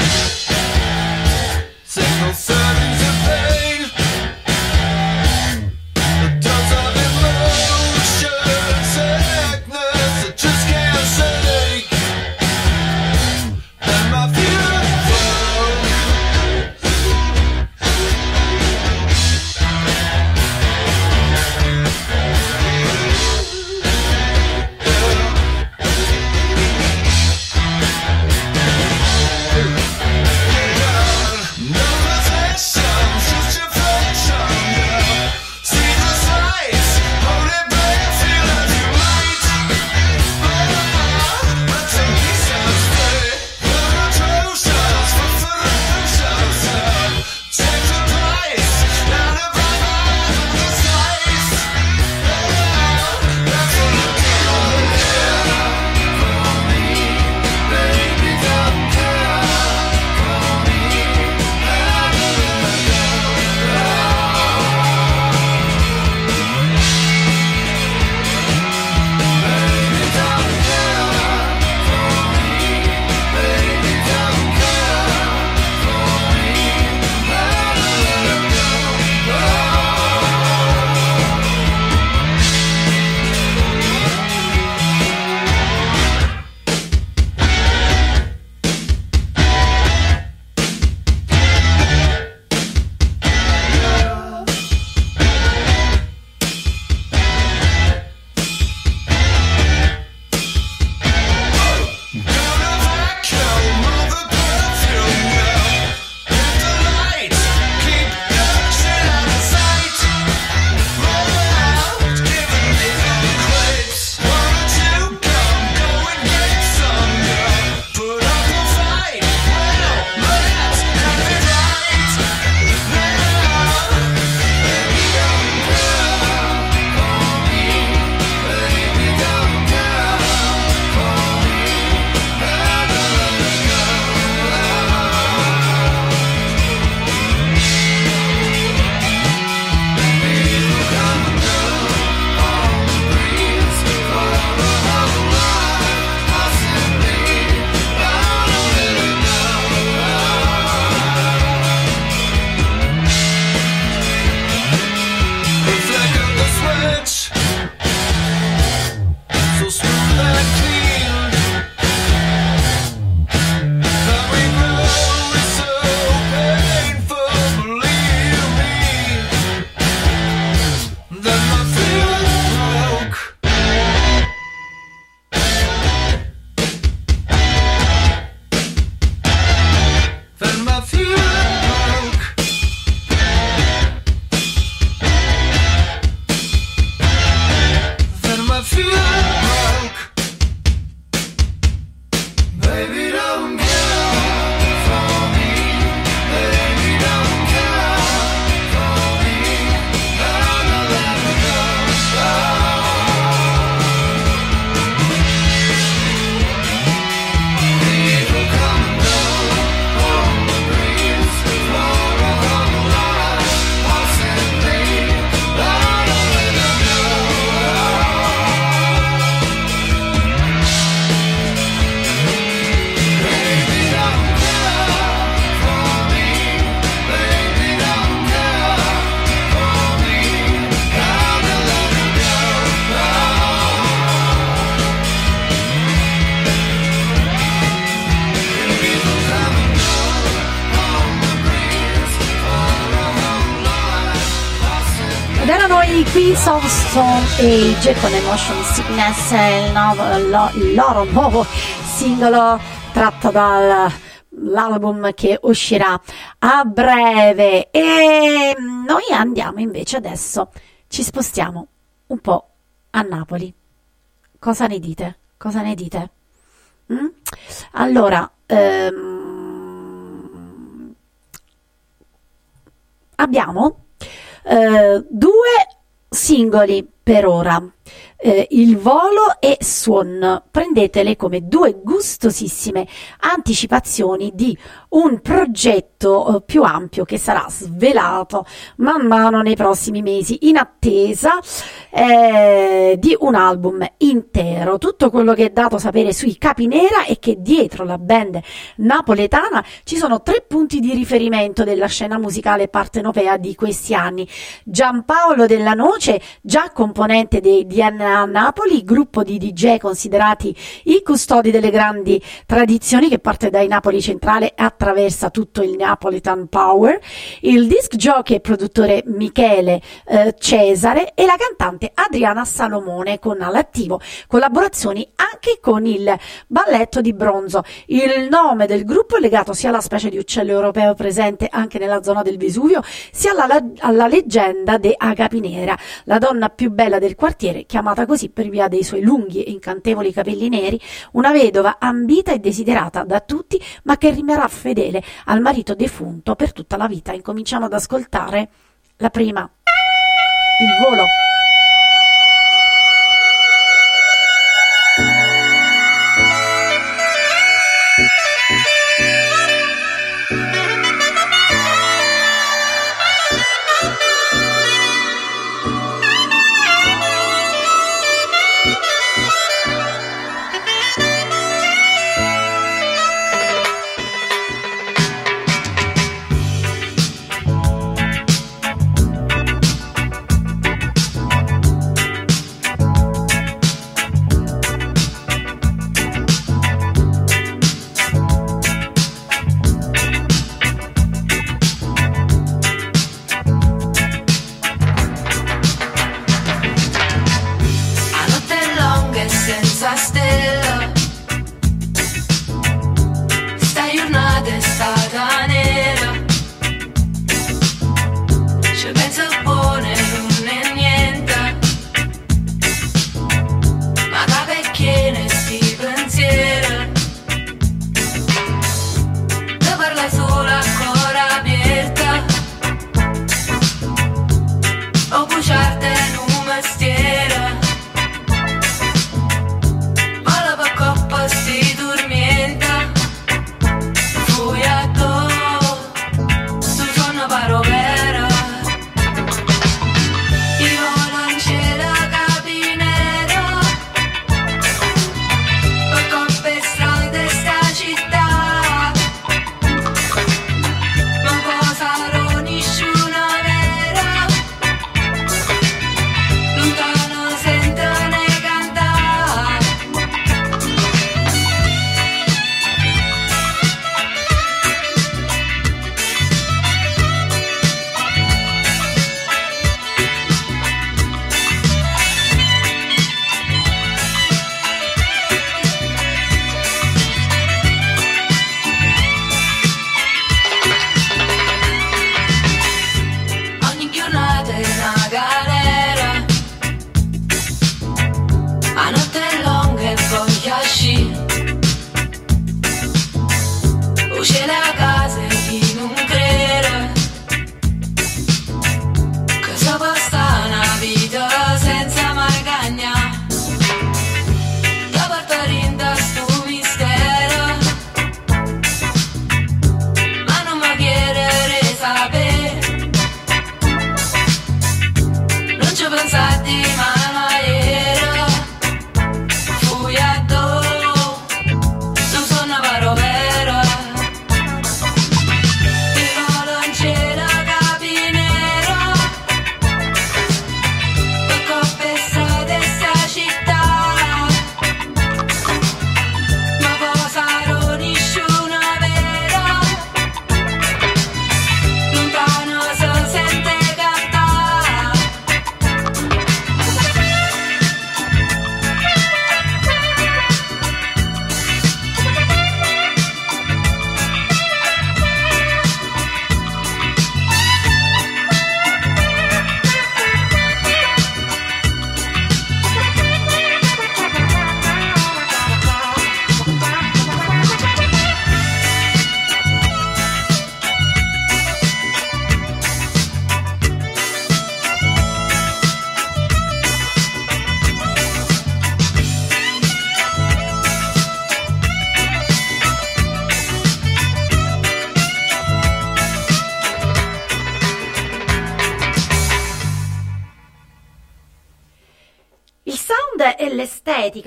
Age con Emotion Sickness, il, nuovo- lo- il loro nuovo singolo tratto dall'album che uscirà a breve. E noi andiamo invece adesso, ci spostiamo un po' a Napoli. Cosa ne dite? Cosa ne dite? Mm? Allora, ehm, abbiamo eh, due singoli per ora. Eh, il volo e Swan, prendetele come due gustosissime anticipazioni di un progetto eh, più ampio che sarà svelato man mano nei prossimi mesi in attesa eh, di un album intero. Tutto quello che è dato sapere sui Capinera è che dietro la band napoletana ci sono tre punti di riferimento della scena musicale partenopea di questi anni. Giampaolo Della Noce, già componente dei DNA Napoli, gruppo di DJ considerati i custodi delle grandi tradizioni che parte dai Napoli centrale e attraversa tutto il Napolitan Power, il disc jockey e produttore Michele eh, Cesare e la cantante Adriana Salomone con all'attivo collaborazioni anche con il balletto di bronzo. Il nome del gruppo è legato sia alla specie di uccello europeo presente anche nella zona del Vesuvio, sia alla, alla leggenda de Agapinera, la donna più bella del quartiere, chiamata così per via dei suoi lunghi e incantevoli capelli neri, una vedova ambita e desiderata da tutti, ma che rimarrà fedele al marito defunto per tutta la vita. Incominciamo ad ascoltare la prima, il volo.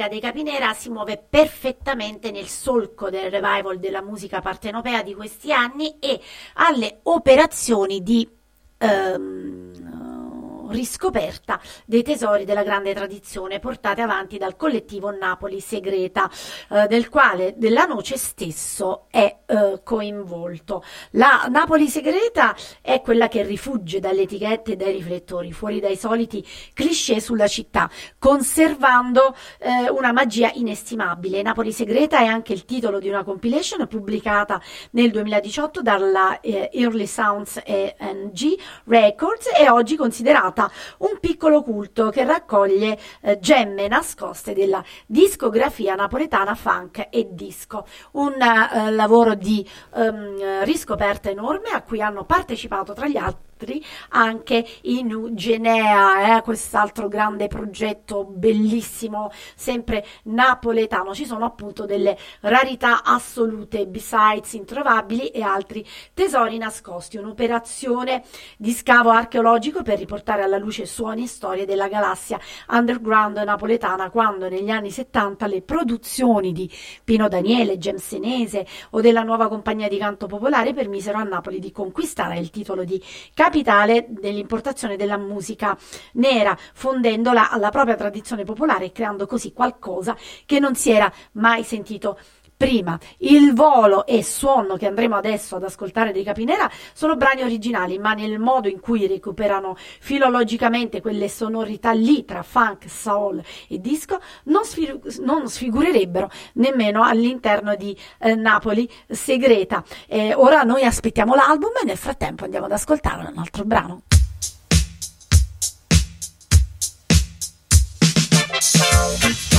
L'estetica dei Capinera si muove perfettamente nel solco del revival della musica partenopea di questi anni e alle operazioni di ehm, riscoperta dei tesori della grande tradizione portate avanti dal collettivo Napoli Segreta, eh, del quale Della Noce stesso è eh, coinvolto. La Napoli Segreta è quella che rifugge dalle etichette e dai riflettori, fuori dai soliti cliché sulla città, conservando eh, una magia inestimabile. Napoli Segreta è anche il titolo di una compilation pubblicata nel 2018 dalla eh, Early Sounds ENG Records e oggi considerata un piccolo culto che raccoglie eh, gemme nascoste della discografia napoletana funk e disco. Un eh, lavoro di ehm, riscoperta enorme a cui hanno partecipato tra gli altri anche in Ugenea, eh, quest'altro grande progetto bellissimo, sempre napoletano. Ci sono appunto delle rarità assolute, besides introvabili e altri tesori nascosti. Un'operazione di scavo archeologico per riportare alla luce suoni e storie della galassia underground napoletana, quando negli anni 70 le produzioni di Pino Daniele, Gem Senese o della nuova compagnia di canto popolare permisero a Napoli di conquistare il titolo di capitale dell'importazione della musica nera, fondendola alla propria tradizione popolare e creando così qualcosa che non si era mai sentito prima. Il volo e suono che andremo adesso ad ascoltare dei Capinera sono brani originali, ma nel modo in cui recuperano filologicamente quelle sonorità lì tra funk, soul e disco non, sfi- non sfigurerebbero nemmeno all'interno di eh, Napoli Segreta. Eh, ora noi aspettiamo l'album e nel frattempo andiamo ad ascoltare un altro brano. Tempo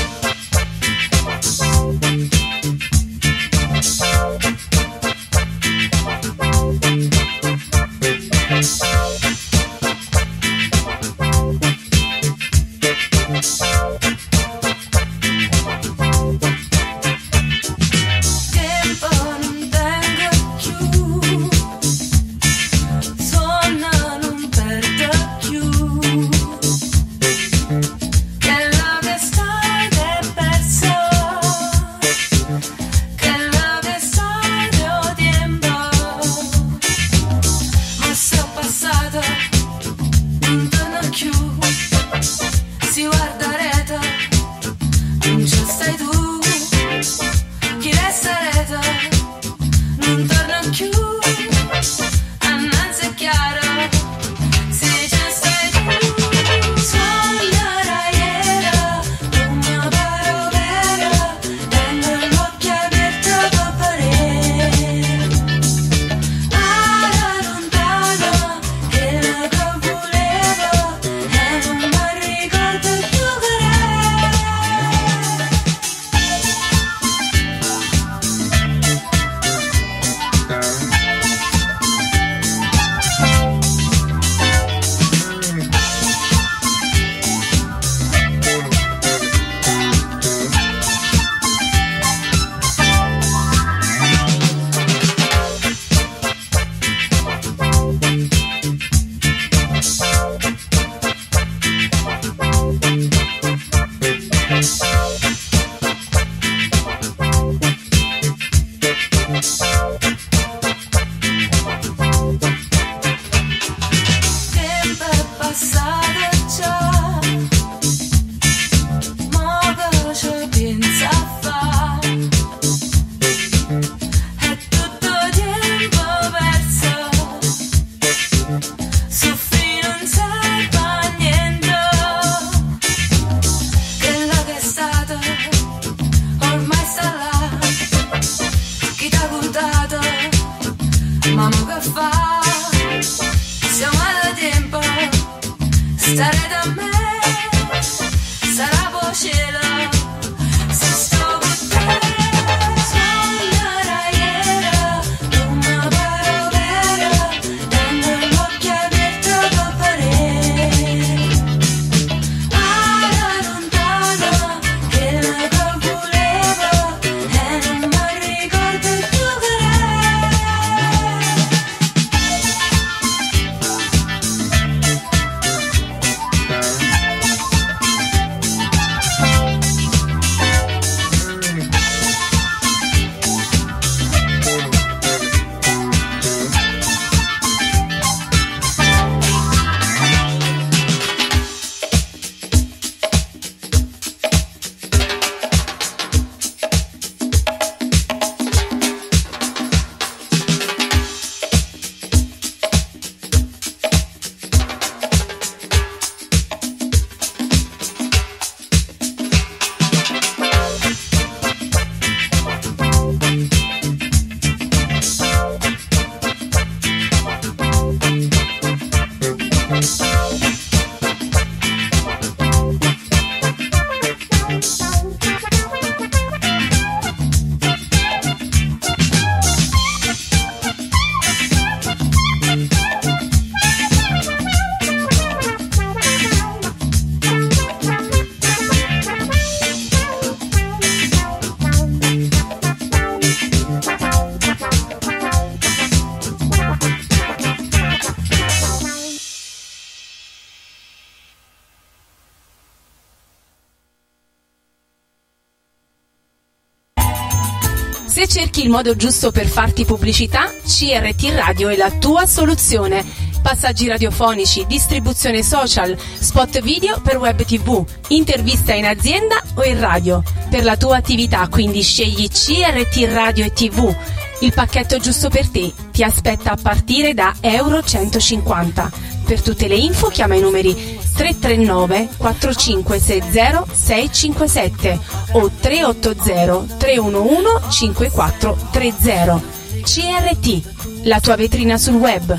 il modo giusto per farti pubblicità, CRT Radio è la tua soluzione. Passaggi radiofonici, distribuzione social, spot video per web tv, intervista in azienda o in radio. Per la tua attività quindi scegli CRT Radio e TV. Il pacchetto giusto per te ti aspetta a partire da Euro 150. Per tutte le info chiama i numeri 339 4560 657 o 380 311 5430. CRT, la tua vetrina sul web.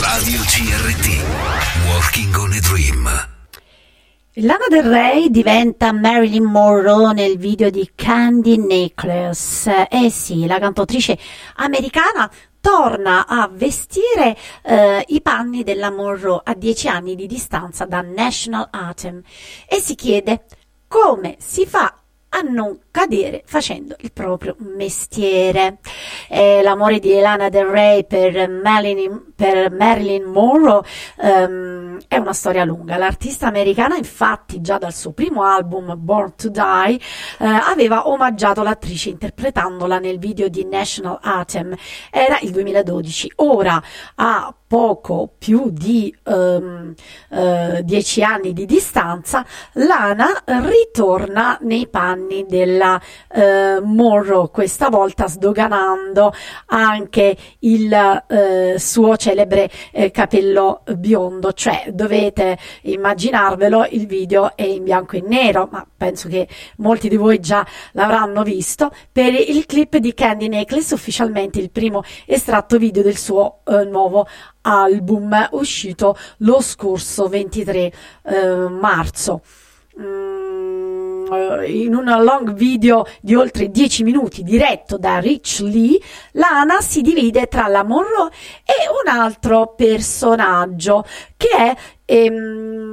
Radio GRT. Working on a Dream. Lana Del Rey diventa Marilyn Monroe nel video di Candy Necklace. Eh sì, la cantautrice americana torna a vestire eh, i panni della Monroe a dieci anni di distanza da National Anthem e si chiede come si fa a non cadere facendo il proprio mestiere. Eh, l'amore di Lana Del Rey per Marilyn, per Marilyn Monroe ehm, è una storia lunga. L'artista americana, infatti, già dal suo primo album Born to Die, eh, aveva omaggiato l'attrice interpretandola nel video di National Anthem. Era il 2012. Ora, a poco più di ehm, eh, dieci anni di distanza, Lana ritorna nei panni della eh, Monroe, questa volta sdoganando anche il eh, suo celebre eh, capello biondo, cioè dovete immaginarvelo, il video è in bianco e nero, ma penso che molti di voi già l'avranno visto, per il clip di Candy Necklace, ufficialmente il primo estratto video del suo eh, nuovo album uscito lo scorso 23 eh, marzo. Mm, in un long video di oltre 10 minuti diretto da Rich Lee, Lana si divide tra la Monroe e un altro personaggio che è ehm,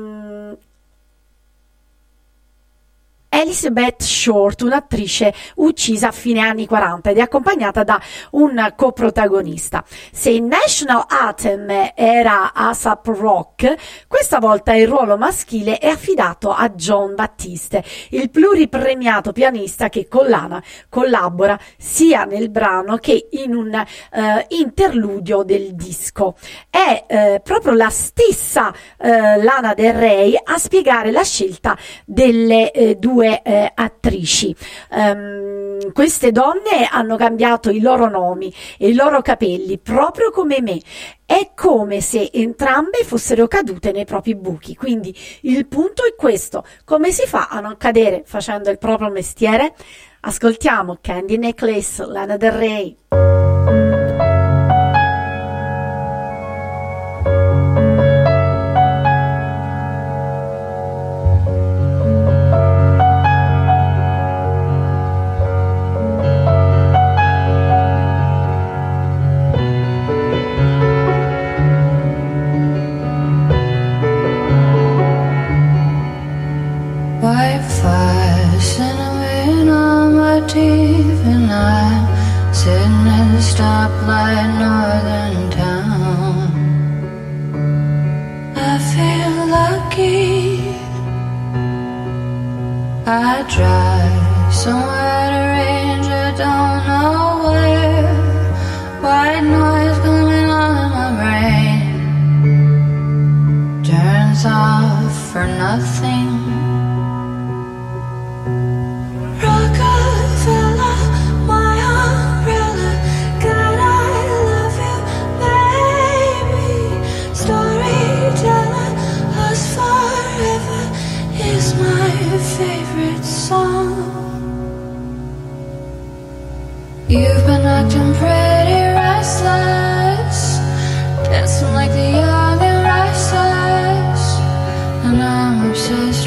Elizabeth Short, un'attrice uccisa a fine anni 40 ed è accompagnata da un coprotagonista. Se in National Anthem era ASAP Rock, questa volta il ruolo maschile è affidato a John Battiste, il pluripremiato pianista che con Lana collabora sia nel brano che in un eh, interludio del disco. È eh, proprio la stessa eh, Lana Del Rey a spiegare la scelta delle eh, due eh, attrici. Ehm, queste donne hanno cambiato i loro nomi e i loro capelli proprio come me. È come se entrambe fossero cadute nei propri buchi. Quindi il punto è questo: come si fa a non cadere facendo il proprio mestiere? Ascoltiamo Candy Necklace, Lana Del Rey. I drive somewhere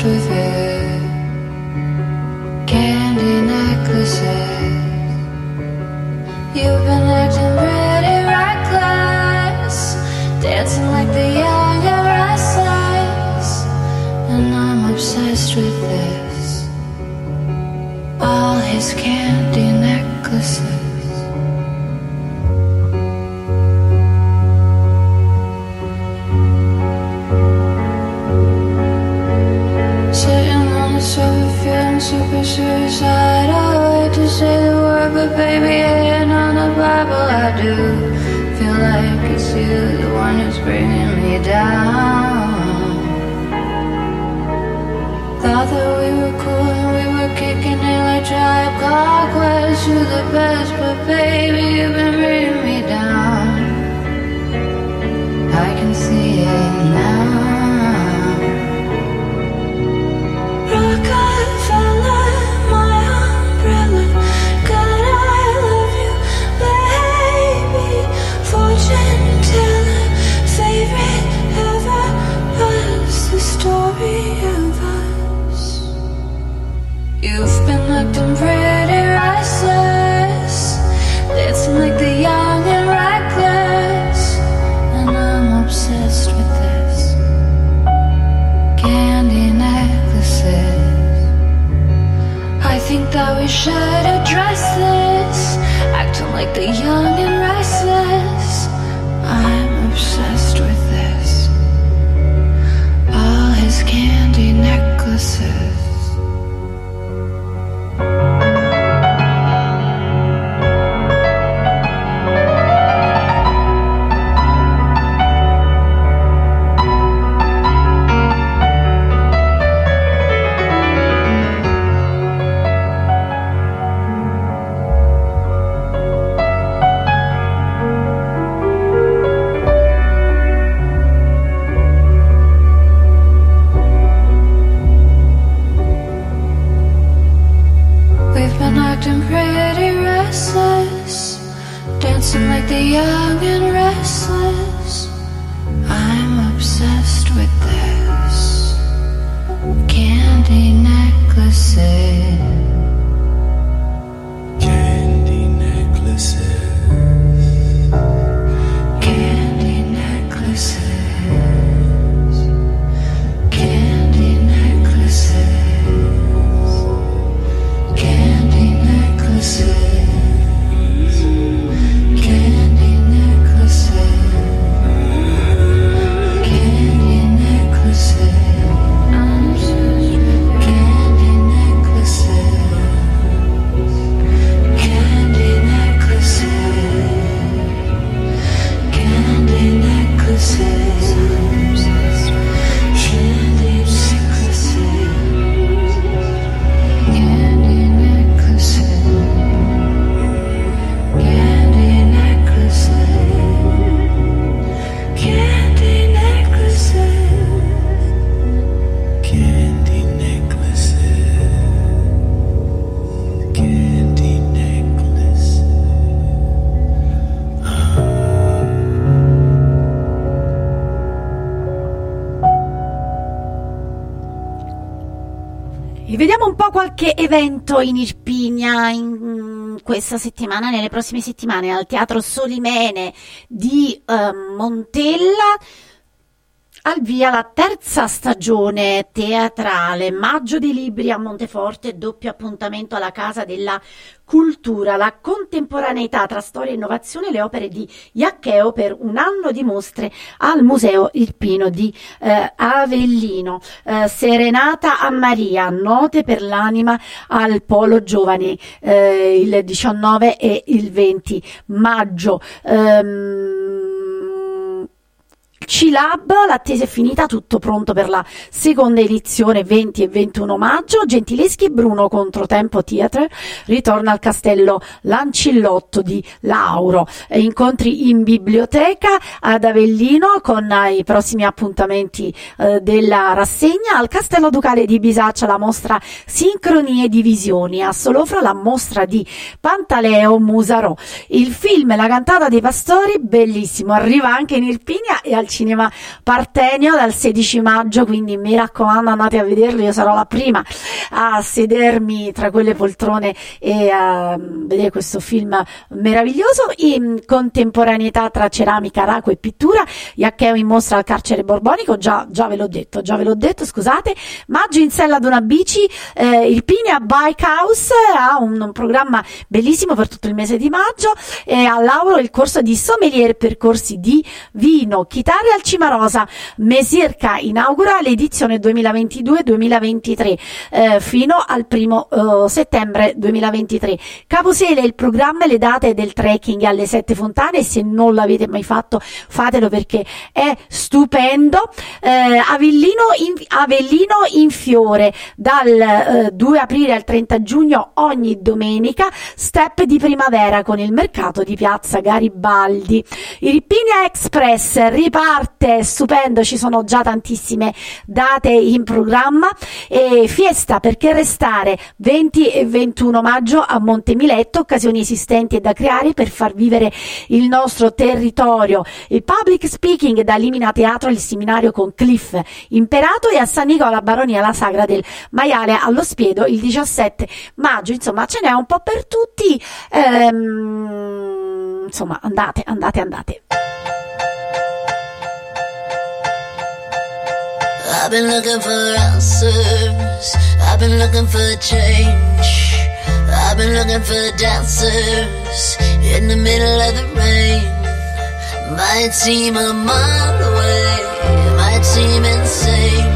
truth is to the best think that we should address this. Acting like the young and restless. I'm obsessed with this. All his candy necklaces. Evento in Irpigna in mm, questa settimana, nelle prossime settimane, al Teatro Solimene di eh, Montella. Al via la terza stagione teatrale, Maggio dei Libri a Monteforte, doppio appuntamento alla Casa della Cultura, la contemporaneità tra storia e innovazione, le opere di Iaccheo per un anno di mostre al Museo Irpino di eh, Avellino. Eh, Serenata a Maria, note per l'anima al Polo Giovani, eh, il 19 e il 20 maggio. Ehm, C-Lab, l'attesa è finita, tutto pronto per la seconda edizione 20 e 21 maggio. Gentileschi Bruno Controtempo Theatre ritorna al castello Lancillotto di Lauro. Incontri in biblioteca ad Avellino con eh, i prossimi appuntamenti eh, della rassegna. Al castello ducale di Bisaccia la mostra Sincronie e Divisioni. A Solofra la mostra di Pantaleo Musarò. Il film La cantata dei pastori, bellissimo, arriva anche in Irpinia e al cinema Partenio dal 16 maggio, quindi mi raccomando andate a vederlo, io sarò la prima a sedermi tra quelle poltrone e a vedere questo film meraviglioso in contemporaneità tra ceramica, raco e pittura, Iaccheo in mostra al carcere borbonico, già, già ve l'ho detto, già ve l'ho detto, scusate, maggio in sella ad una bici, eh, Irpinia Bike House ha un, un programma bellissimo per tutto il mese di maggio e a Lauro il corso di sommelier percorsi di vino, chitarre Real Cimarosa, Mesirca inaugura l'edizione 2022-2023 eh, fino al primo eh, settembre 2023. Caposele il programma e le date del trekking alle Sette Fontane, se non l'avete mai fatto fatelo perché è stupendo. Eh, Avellino, in, Avellino in fiore dal eh, 2 aprile al 30 giugno ogni domenica, step di primavera con il mercato di piazza Garibaldi. Irpinia Express riparte, stupendo, ci sono già tantissime date in programma e fiesta perché restare 20 e 21 maggio a Montemiletto, occasioni esistenti e da creare per far vivere il nostro territorio. Il public speaking da Limina Teatro, il seminario con Cliff Imperato e a San Nicola Baronia la sagra del maiale allo Spiedo il 17 maggio. Insomma, ce n'è un po' per tutti. Ehm, insomma, andate, andate, andate. I've been looking for answers. I've been looking for change. I've been looking for dancers in the middle of the rain. Might seem a mile away, might seem insane.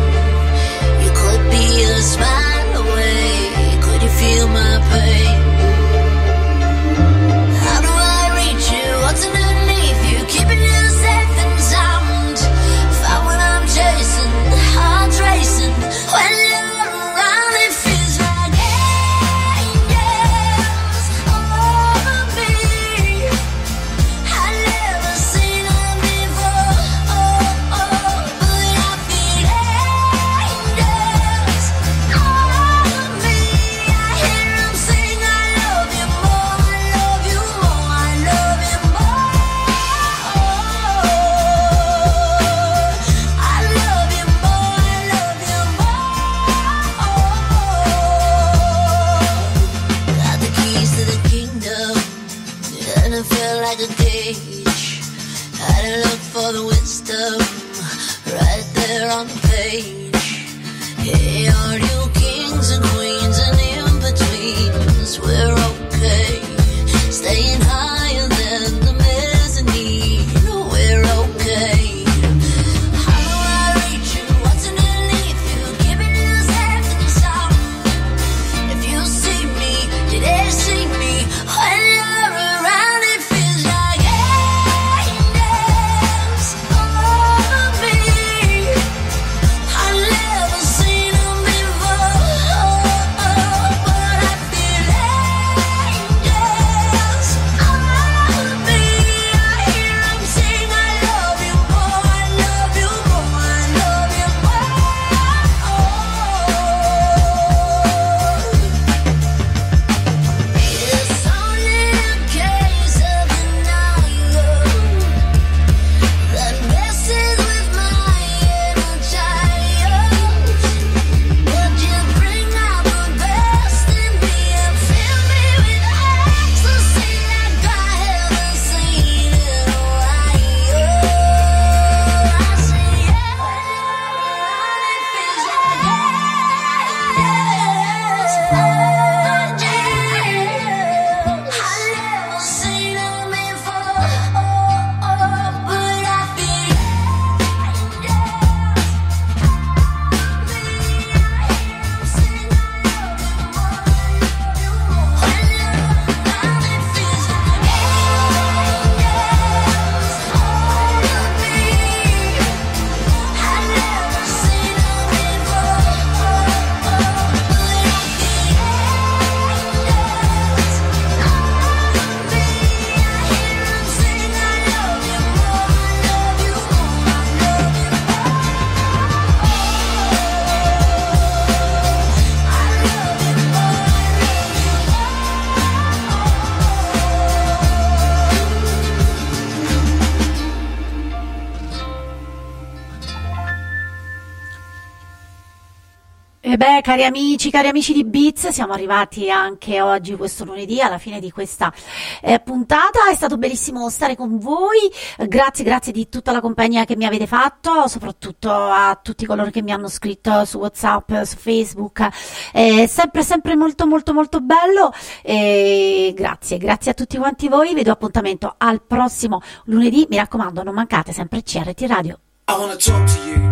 Cari amici, cari amici di Beats, siamo arrivati anche oggi, questo lunedì, alla fine di questa eh, puntata. È stato bellissimo stare con voi. Grazie, grazie di tutta la compagnia che mi avete fatto, soprattutto a tutti coloro che mi hanno scritto su WhatsApp, su Facebook. È sempre, sempre molto, molto, molto bello. E grazie, grazie a tutti quanti voi. Vi do appuntamento al prossimo lunedì. Mi raccomando, non mancate sempre CRT Radio. I wanna talk to you.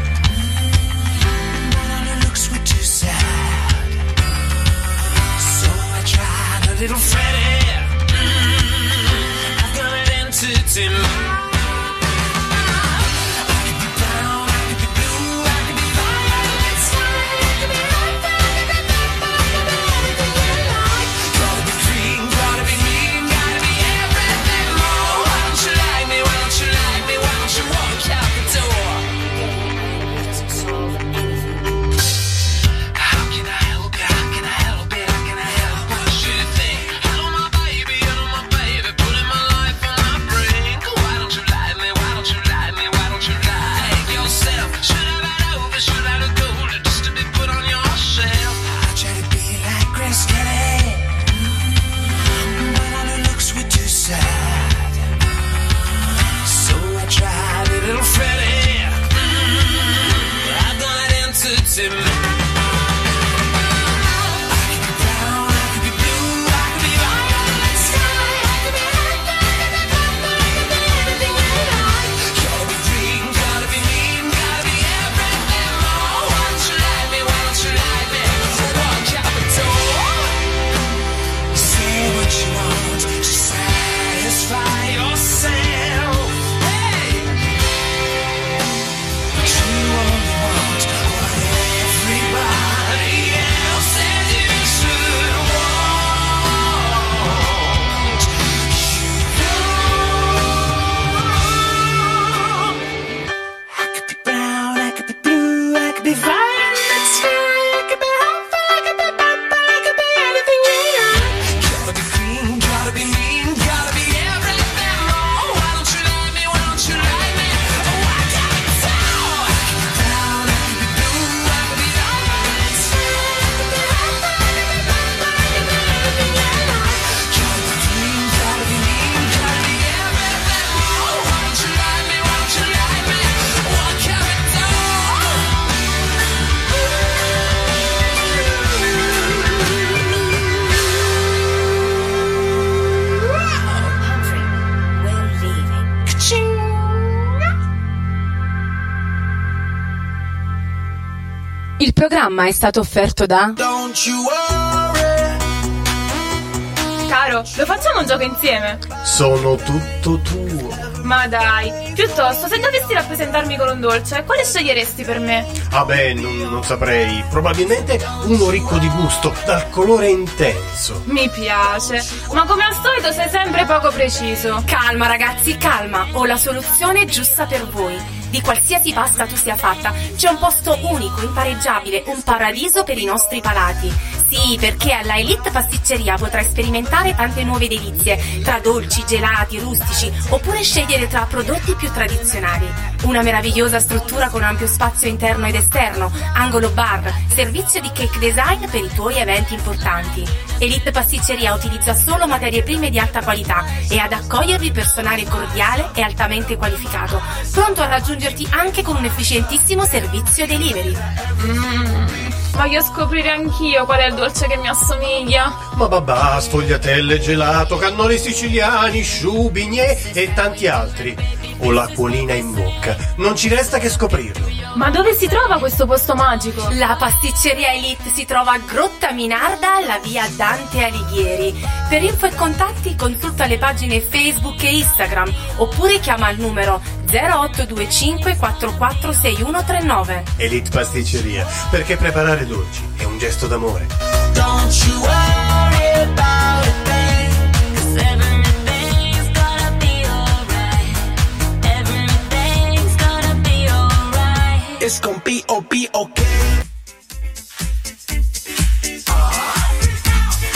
Little Freddie. Mm, I've got an entity mind. Programma è stato offerto da Caro, lo facciamo un gioco insieme? Sono tutto tuo. Ma dai, piuttosto, se dovessi rappresentarmi con un dolce, quale sceglieresti per me? Ah beh, non, non saprei. Probabilmente uno ricco di gusto, dal colore intenso. Mi piace, ma come al solito sei sempre poco preciso. Calma ragazzi, calma, ho la soluzione giusta per voi. Di qualsiasi pasta tu sia fatta, c'è un posto unico, impareggiabile, un paradiso per i nostri palati. Sì, perché alla Elite Pasticceria potrai sperimentare tante nuove delizie, tra dolci, gelati, rustici, oppure scegliere tra prodotti più tradizionali. Una meravigliosa struttura con ampio spazio interno ed esterno, angolo bar, servizio di cake design per i tuoi eventi importanti. Elite Pasticceria utilizza solo materie prime di alta qualità e ad accogliervi personale cordiale e altamente qualificato, pronto a raggiungerti anche con un efficientissimo servizio delivery. Mm, voglio scoprire anch'io qual è il dolce che mi assomiglia. Ma babà, sfogliatelle, gelato, cannoli siciliani, sciù, bignè e tanti altri. Ho l'acquolina in bocca. Non ci resta che scoprirlo. Ma dove si trova questo posto magico? La pasticceria Elite si trova a Grotta Minarda, alla via Dante Alighieri. Per info e contatti consulta le pagine Facebook e Instagram oppure chiama al numero 0825 446139. Elite Pasticceria, perché preparare dolci è un gesto d'amore. Don't you worry about a thing, 'cause everything's gonna be alright. Everything's gonna be alright. It's gonna be oh, be okay.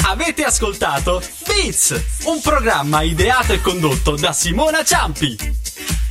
Avete ascoltato Beats, un programma ideato e condotto da Simona Ciampi.